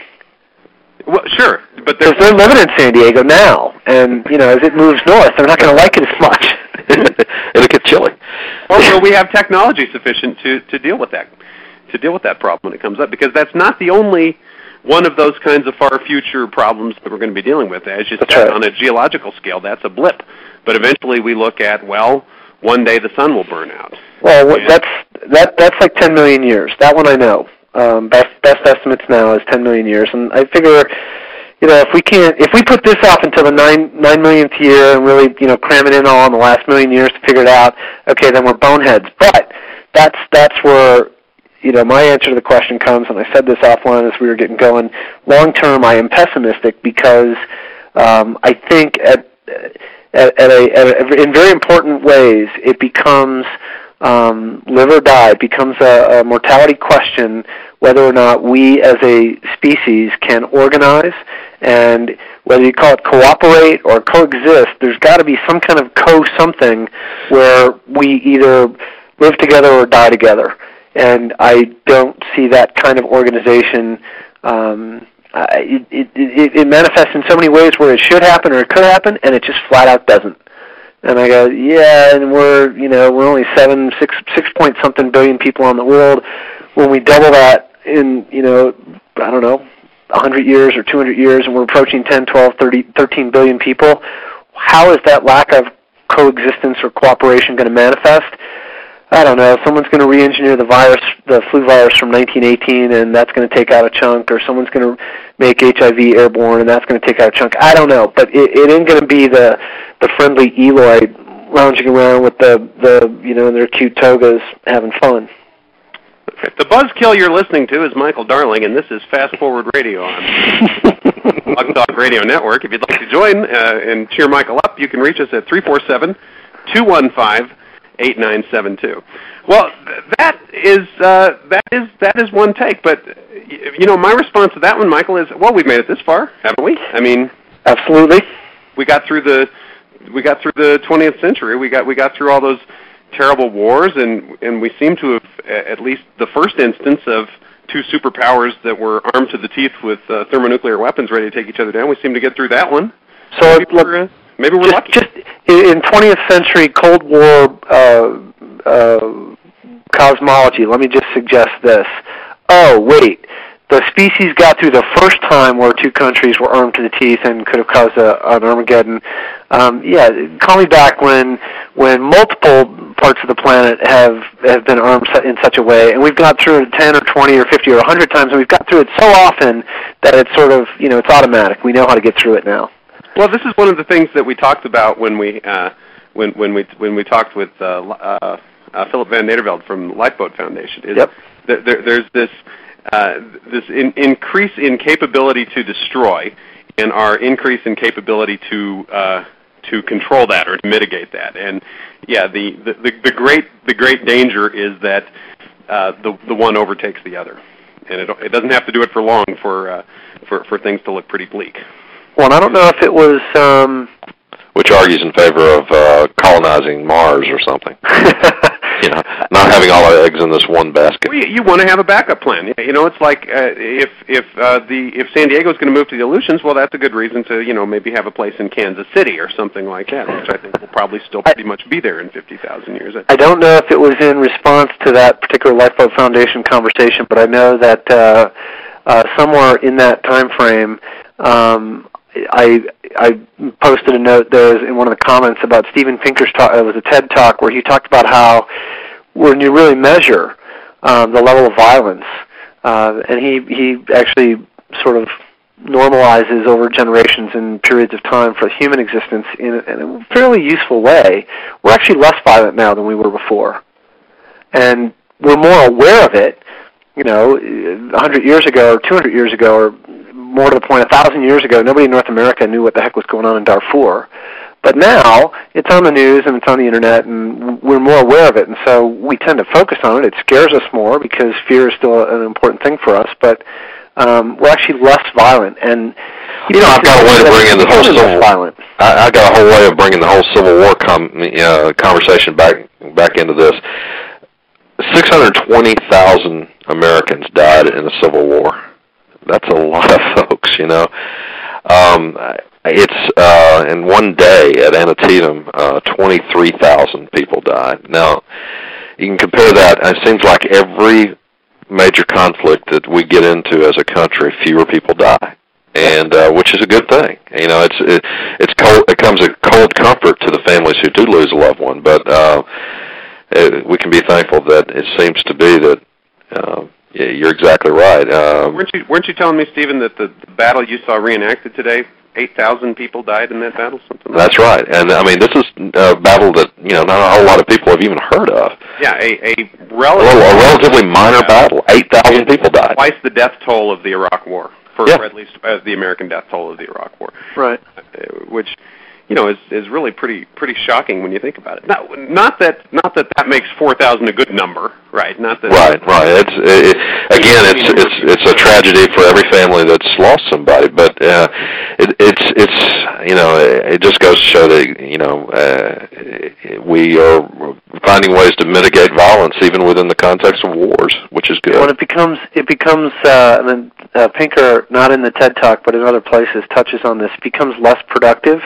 Well, sure, but because they're living in San Diego now, and you know, as it moves north, they're not going to like it as much. It'll get chilly. Well, we have technology sufficient to to deal with that to deal with that problem when it comes up, because that's not the only one of those kinds of far future problems that we're going to be dealing with. As you That's said, right. on a geological scale, that's a blip. But eventually we look at, well, one day the sun will burn out. Well, And- that's that that's like 10 million years. That one I know. Um, best best estimates now is 10 million years, and I figure, you know, if we can't, if we put this off until the nine nine millionth year and really, you know, cram it in all in the last million years to figure it out, okay, then we're boneheads. But that's that's where you know, my answer to the question comes, and I said this offline as we were getting going. Long term, I am pessimistic because um, I think at, at, at, a, at a, in very important ways it becomes um, live or die. It becomes a, a mortality question whether or not we as a species can organize and whether you call it cooperate or coexist, there's got to be some kind of co-something where we either live together or die together and I don't see that kind of organization. Um, it, it, it manifests in so many ways where it should happen or it could happen, and it just flat out doesn't. And I go, yeah, and we're you know we're only seven six six point something billion people on the world. When we double that in you know I don't know 100 years or 200 years, and we're approaching 10, 12, 30, 13 billion people, how is that lack of coexistence or cooperation going to manifest? I don't know. Someone's going to re-engineer the virus, the flu virus from 1918, and that's going to take out a chunk, or someone's going to make HIV airborne, and that's going to take out a chunk. I don't know, but it, it ain't going to be the the friendly Eloi lounging around with the the you know in their cute togas having fun. The buzzkill you're listening to is Michael Darling, and this is Fast Forward Radio on Blog Talk Radio Network. If you'd like to join uh, and cheer Michael up, you can reach us at 347 215 8972. Well, th- that is uh, that is that is one take, but y- you know my response to that one, Michael, is well, we've made it this far, haven't we? I mean, Absolutely. we got through the we got through the 20th century. We got we got through all those terrible wars, and and we seem to have at least the first instance of two superpowers that were armed to the teeth with uh, thermonuclear weapons, ready to take each other down. We seem to get through that one. So maybe we're, uh, maybe we're just, lucky. Just in 20th century Cold War uh, uh, cosmology, let me just suggest this. Oh, wait. The species got through the first time where two countries were armed to the teeth and could have caused a, an Armageddon. Um, yeah, call me back when when multiple parts of the planet have have been armed in such a way, and we've got through it 10 or 20 or 50 or a 100 times, and we've got through it so often that it's sort of you know it's automatic. We know how to get through it now. Well, this is one of the things that we talked about when we uh, when when we when we talked with uh, uh, uh, Philip Van Nedervelde from Lifeboat Foundation. Is yep. th- there, there's this uh, this in, increase in capability to destroy, and our increase in capability to uh, to control that or to mitigate that. And yeah, the the, the, the great the great danger is that uh, the the one overtakes the other, and it it doesn't have to do it for long for uh, for for things to look pretty bleak. Well, and I don't know if it was. Um... Which argues in favor of uh, colonizing Mars or something. you know, not having all our eggs in this one basket. Well, you, you want to have a backup plan. You know, it's like uh, if if uh, the if San Diego is going to move to the Aleutians, well, that's a good reason to you know maybe have a place in Kansas City or something like that, which I think will probably still pretty much be there in fifty thousand years. I don't know if it was in response to that particular Lifeboat Foundation conversation, but I know that uh, uh, somewhere in that time frame. Um, I I posted a note there in one of the comments about Steven Pinker's talk. It was a TED talk where he talked about how when you really measure um, the level of violence, uh, and he he actually sort of normalizes over generations and periods of time for human existence in a, in a fairly useful way. We're actually less violent now than we were before, and we're more aware of it. You know, 100 years ago or 200 years ago or more to the point, a thousand years ago, nobody in North America knew what the heck was going on in Darfur. But now it's on the news and it's on the internet, and we're more aware of it, and so we tend to focus on it. It scares us more because fear is still an important thing for us, but um, we're actually less violent. And you, know, I've got a way to bring in the whole civil. Violent. I, I've got a whole way of bringing the whole Civil War com- uh, conversation back back into this. Six hundred twenty thousand Americans died in the Civil War that's a lot of folks, you know. Um, it's uh, in one day at Antietam, uh, 23,000 people died. Now, you can compare that. It seems like every major conflict that we get into as a country, fewer people die, and uh, which is a good thing. You know, it's it, it's cold. It comes a cold comfort to the families who do lose a loved one, but uh, it, we can be thankful that it seems to be that. Uh, you're exactly right. Um, weren't you weren't you telling me, Stephen, that the, the battle you saw reenacted today, eight thousand people died in that battle? Something. Like that's that? right, and I mean this is a battle that you know not a whole lot of people have even heard of. Yeah, a a, relative, a, a relatively minor yeah. battle. Eight thousand people died. Twice the death toll of the Iraq War, for yeah. at least uh, the American death toll of the Iraq War. Right. Uh, which you know, is is really pretty pretty shocking when you think about it. Not not that not that that makes four thousand a good number, right? Not that. Right, right. It's it, again, it's it's it's a tragedy for every family that's lost somebody, but uh, it, it's it's you know it just goes to show that you know uh, we are finding ways to mitigate violence even within the context of wars, which is good. When it becomes it becomes uh, and then uh, Pinker, not in the TED Talk, but in other places, touches on this. Becomes less productive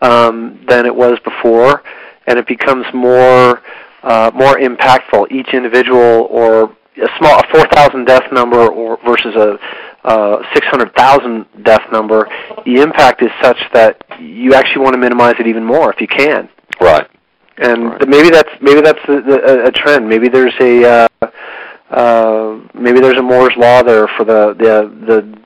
um, than it was before, and it becomes more uh, more impactful. Each individual or a small a 4,000 death number or versus a uh, 600,000 death number, the impact is such that you actually want to minimize it even more if you can. Right. And right. maybe that's maybe that's a, a, a trend. Maybe there's a uh, uh, maybe there's a Moore's law there for the the the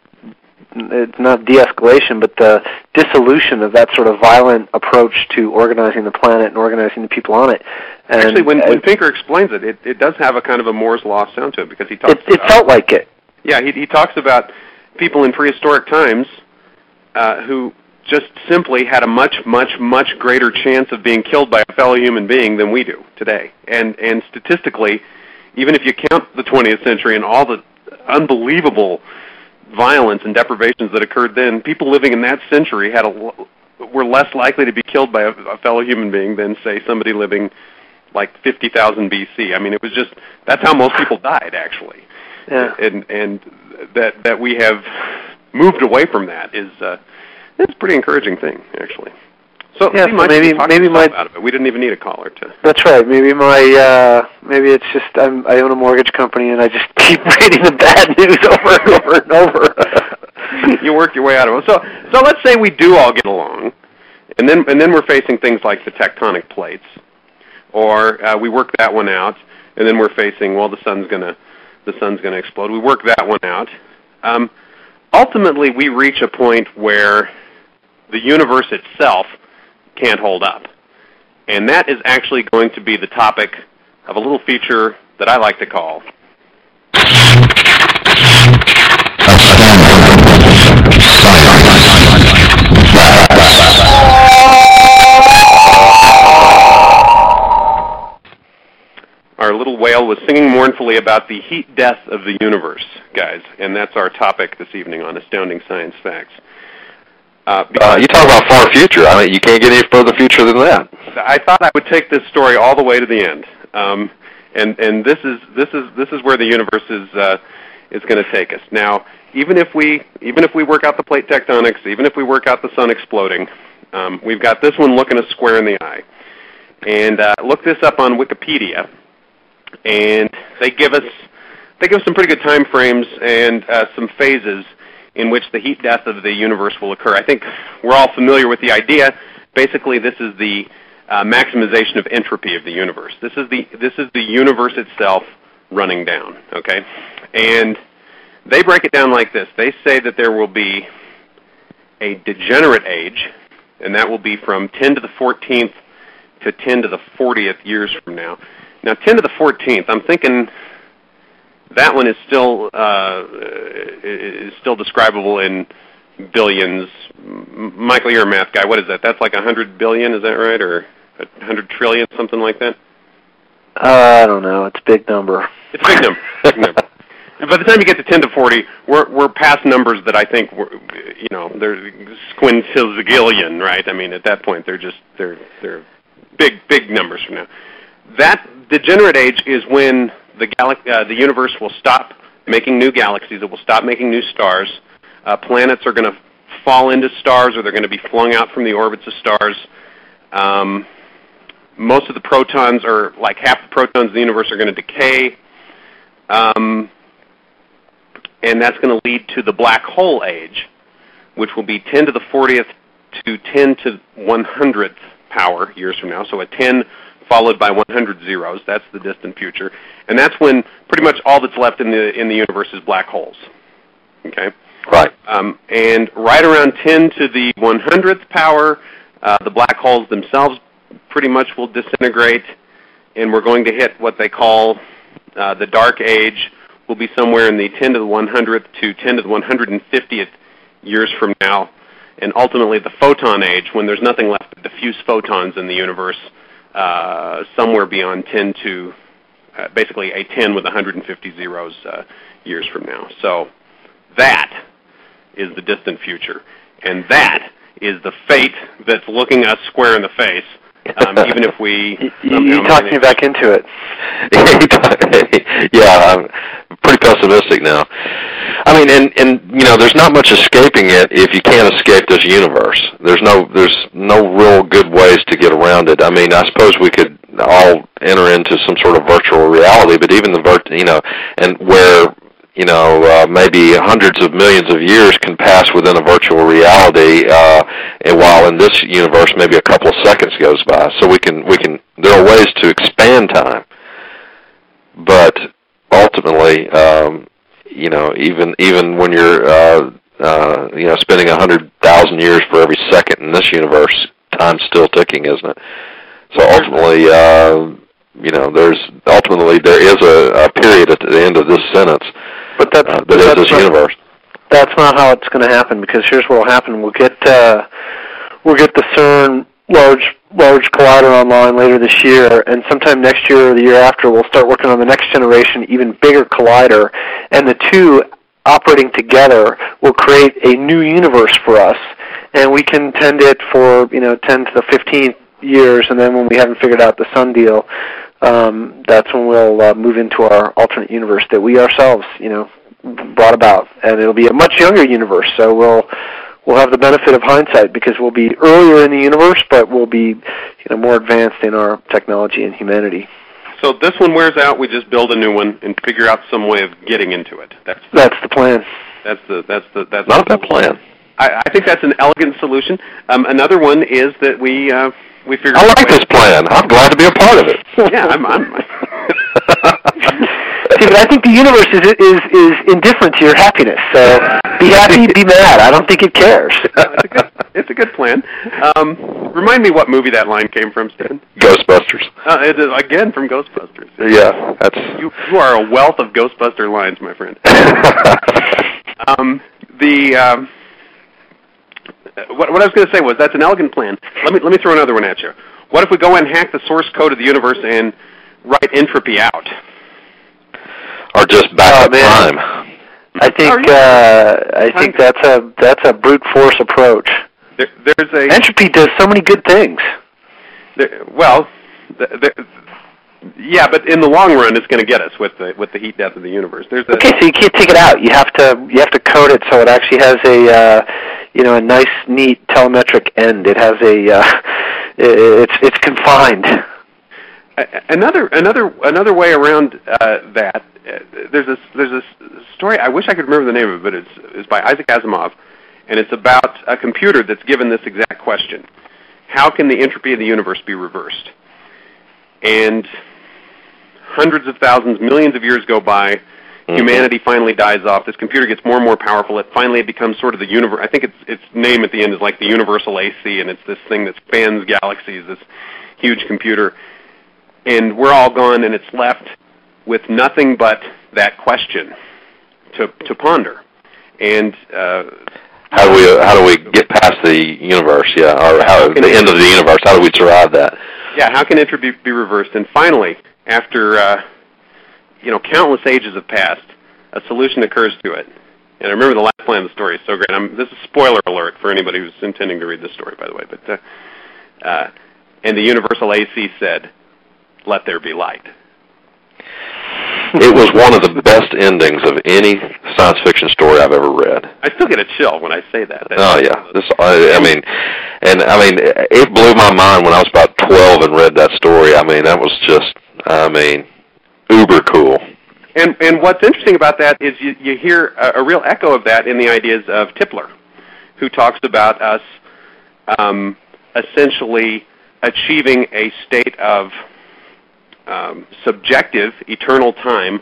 it's not de-escalation, but the dissolution of that sort of violent approach to organizing the planet and organizing the people on it. And Actually, when, when Pinker explains it, it, it does have a kind of a Moore's law sound to it because he talks. It, it felt like it. Yeah, he he talks about people in prehistoric times uh, who just simply had a much, much, much greater chance of being killed by a fellow human being than we do today. And and statistically, even if you count the 20th century and all the unbelievable violence and deprivations that occurred then, people living in that century had a were less likely to be killed by a, a fellow human being than say somebody living like 50,000 BC. I mean, it was just that's how most people died actually. Yeah. And and that that we have moved away from that is uh, it's a pretty encouraging thing actually. So Yeah, so maybe- maybe my- out of it. We didn't even need a caller to. That's right. Maybe my uh maybe it's just I'm I own a mortgage company and I just keep reading the bad news over and over and over. you work your way out of it. So so let's say we do all get along, and then and then we're facing things like the tectonic plates, or uh, we work that one out, and then we're facing well the sun's gonna the sun's gonna explode. We work that one out. Um, ultimately, we reach a point where the universe itself can't hold up, and that is actually going to be the topic of a little feature that I like to call Our little whale was singing mournfully about the heat death of the universe, guys, and that's our topic this evening on Astounding Science Facts. Uh, Uh, you talk about far future. I mean, you can't get any further future than that. I thought I would take this story all the way to the end, um, and and this is this is this is where the universe is uh, is going to take us. Now, even if we even if we work out the plate tectonics, even if we work out the sun exploding, um, we've got this one looking us square in the eye. And uh, look this up on Wikipedia, and they give us they give us some pretty good time frames and uh, some phases in which the heat death of the universe will occur. I think we're all familiar with the idea. Basically, this is the uh, maximization of entropy of the universe. This is the this is the universe itself running down. Okay, and they break it down like this. They say that there will be a degenerate age, and that will be from 10 to the 14th to 10 to the 40th years from now. Now, 10 to the 14th, I'm thinking that one is still uh, is still describable in billions. M- Michael, you're a math guy. What is that? That's like a 100 billion, is that right, or a 100 trillion, something like that? Uh, I don't know. It's a big number. It's a big number. Big number. And by the time you get to 10 to 40, we're we're past numbers that I think were, you know, they're quintillion, right? I mean, at that point, they're just they're they're big big numbers from now. That degenerate age is when the galax- uh, the universe will stop making new galaxies. It will stop making new stars. Uh, planets are going to fall into stars, or they're going to be flung out from the orbits of stars. Um, most of the protons, or like half the protons in the universe, are going to decay. Um, and that's going to lead to the black hole age, which will be 10 to the 40th to 10 to 100th power years from now. So a 10 followed by 100 zeros. That's the distant future, and that's when pretty much all that's left in the in the universe is black holes. Okay. Right. Um, and right around 10 to the 100th power, uh, the black holes themselves pretty much will disintegrate, and we're going to hit what they call uh, the dark age. Will be somewhere in the 10 to the 100th to 10 to the 150th years from now, and ultimately the photon age, when there's nothing left but diffuse photons in the universe, uh, somewhere beyond 10 to uh, basically a 10 with 150 zeros uh, years from now. So that is the distant future, and that is the fate that's looking us square in the face. Um, even if we You, you, you talked me back into it. yeah, I'm pretty pessimistic now. I mean, and and you know, there's not much escaping it if you can't escape this universe. There's no there's no real good ways to get around it. I mean, I suppose we could all enter into some sort of virtual reality, but even the virt, you know, and where you know uh, maybe hundreds of millions of years can pass within a virtual reality, uh, and while in this universe maybe a couple of seconds goes by. So we can we can there are ways to expand time but ultimately, um, you know, even even when you're uh, uh, you know spending a hundred thousand years for every second in this universe, time's still ticking, isn't it? So ultimately, uh, you know, there's ultimately there is a, a period at the end of this sentence But that's uh, is that's this not, universe. That's not how it's going to happen because here's what will happen. We'll get uh, we'll get the CERN large large collider online later this year, and sometime next year or the year after, we'll start working on the next generation, even bigger collider, and the two operating together will create a new universe for us, and we can tend it for you know 10 to the 15th years, and then when we haven't figured out the sun deal, um, that's when we'll uh, move into our alternate universe that we ourselves, you know, brought about, and it'll be a much younger universe. So we'll we'll have the benefit of hindsight because we'll be earlier in the universe, but we'll be you know more advanced in our technology and humanity. So this one wears out, we just build a new one and figure out some way of getting into it. That's that's the plan. That's the that's the that's not bad plan. I, I think that's an elegant solution. Um, another one is that we uh, we figure. I like this plan. I'm glad to be a part of it. yeah, I'm. I'm See, but I think the universe is is is indifferent to your happiness. So be happy, be mad. I don't think it cares. it's, a good, it's a good plan. Um, remind me what movie that line came from, Stephen. Ghostbusters. Uh, it is again from Ghostbusters. Yeah, that's. You you are a wealth of Ghostbuster lines, my friend. um, the um, what, what I was going to say was that's an elegant plan. Let me let me throw another one at you. What if we go and hack the source code of the universe and write entropy out? Or just back Oh, up man. time. I think uh, I think that's a that's a brute force approach. There, there's a Entropy does so many good things. there, well, there, yeah, but in the long run, it's going to get us with the with the heat death of the universe. There's a Okay, so you can't take it out. You have to you have to code it so it actually has a uh, you know a nice, neat telemetric end. It has a uh, it's it's confined. Another another another way around uh, that uh, there's a there's a story I wish I could remember the name of it but it's it's by Isaac Asimov and it's about a computer that's given this exact question how can the entropy of the universe be reversed and hundreds of thousands millions of years go by Mhm. humanity finally dies off this computer gets more and more powerful it finally it becomes sort of the universe I think its its name at the end is like the universal AC and it's this thing that spans galaxies this huge computer and we're all gone and it's left with nothing but that question to to ponder and uh, How do we how do we get past the universe? Yeah, or how can the end of the universe? How do we survive that? yeah how can entropy be reversed and finally after uh, you know countless ages have passed a solution occurs to it. And I remember the last line of the story is so great. I'm, this is spoiler alert for anybody who's intending to read this story by the way but uh, uh, and the universal AC said let there be light. It was one of the best endings of any science fiction story I've ever read. I still get a chill when I say that. That's- Oh yeah, this I, I mean, and I mean, it blew my mind when I was about twelve and read that story. I mean, that was just, I mean, uber cool. And and what's interesting about that is you, you hear a, a real echo of that in the ideas of Tipler, who talks about us um, essentially achieving a state of um, subjective eternal time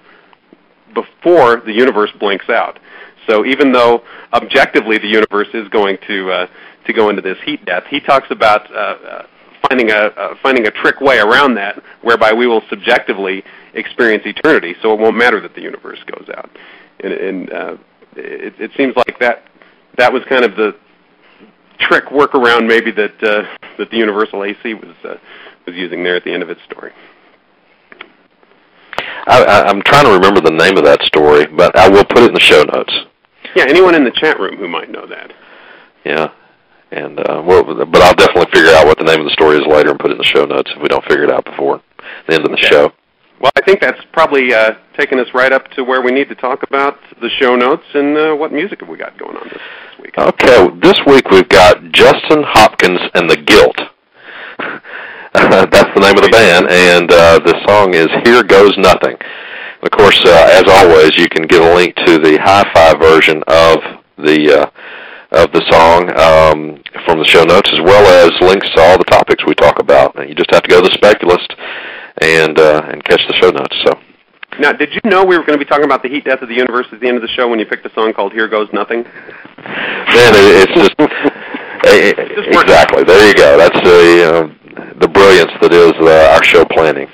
before the universe blinks out. So even though objectively the universe is going to uh, to go into this heat death, he talks about uh, uh, finding a uh, finding a trick way around that, whereby we will subjectively experience eternity. So it won't matter that the universe goes out. And, and uh, it, it seems like that that was kind of the trick workaround maybe that uh, that the universal AC was uh, was using there at the end of its story. I, I, I'm trying to remember the name of that story, but I will put it in the show notes. Yeah, anyone in the chat room who might know that. Yeah, and uh, well, but I'll definitely figure out what the name of the story is later and put it in the show notes if we don't figure it out before the end of the Okay. show. Well, I think that's probably uh, taking us right up to where we need to talk about the show notes and uh, what music have we got going on this, this week. Okay, this week we've got Justin Hopkins and the Guilt. That's the name of the band, and uh, the song is "Here Goes Nothing." Of course, uh, as always, you can get a link to the hi-fi version of the uh, of the song um, from the show notes, as well as links to all the topics we talk about. You just have to go to the Speculist and uh, and catch the show notes. So. Now, did you know we were going to be talking about the heat death of the universe at the end of the show when you picked a song called "Here Goes Nothing"? Man, it, it's just eh, Just work- exactly. There you go. That's the uh, the brilliance that is uh, our show planning.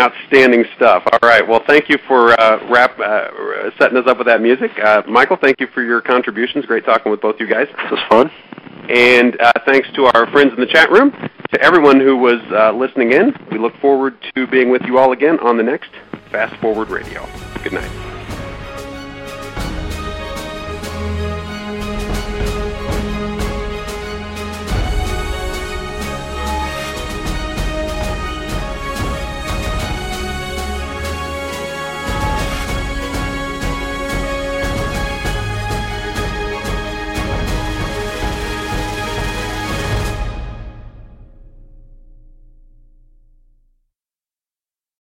Outstanding stuff. All right. Well, thank you for uh, rap uh, setting us up with that music, uh, Michael. Thank you for your contributions. Great talking with both you guys. This was fun. And uh, thanks to our friends in the chat room, to everyone who was uh, listening in. We look forward to being with you all again on the next Fast Forward Radio. Good night.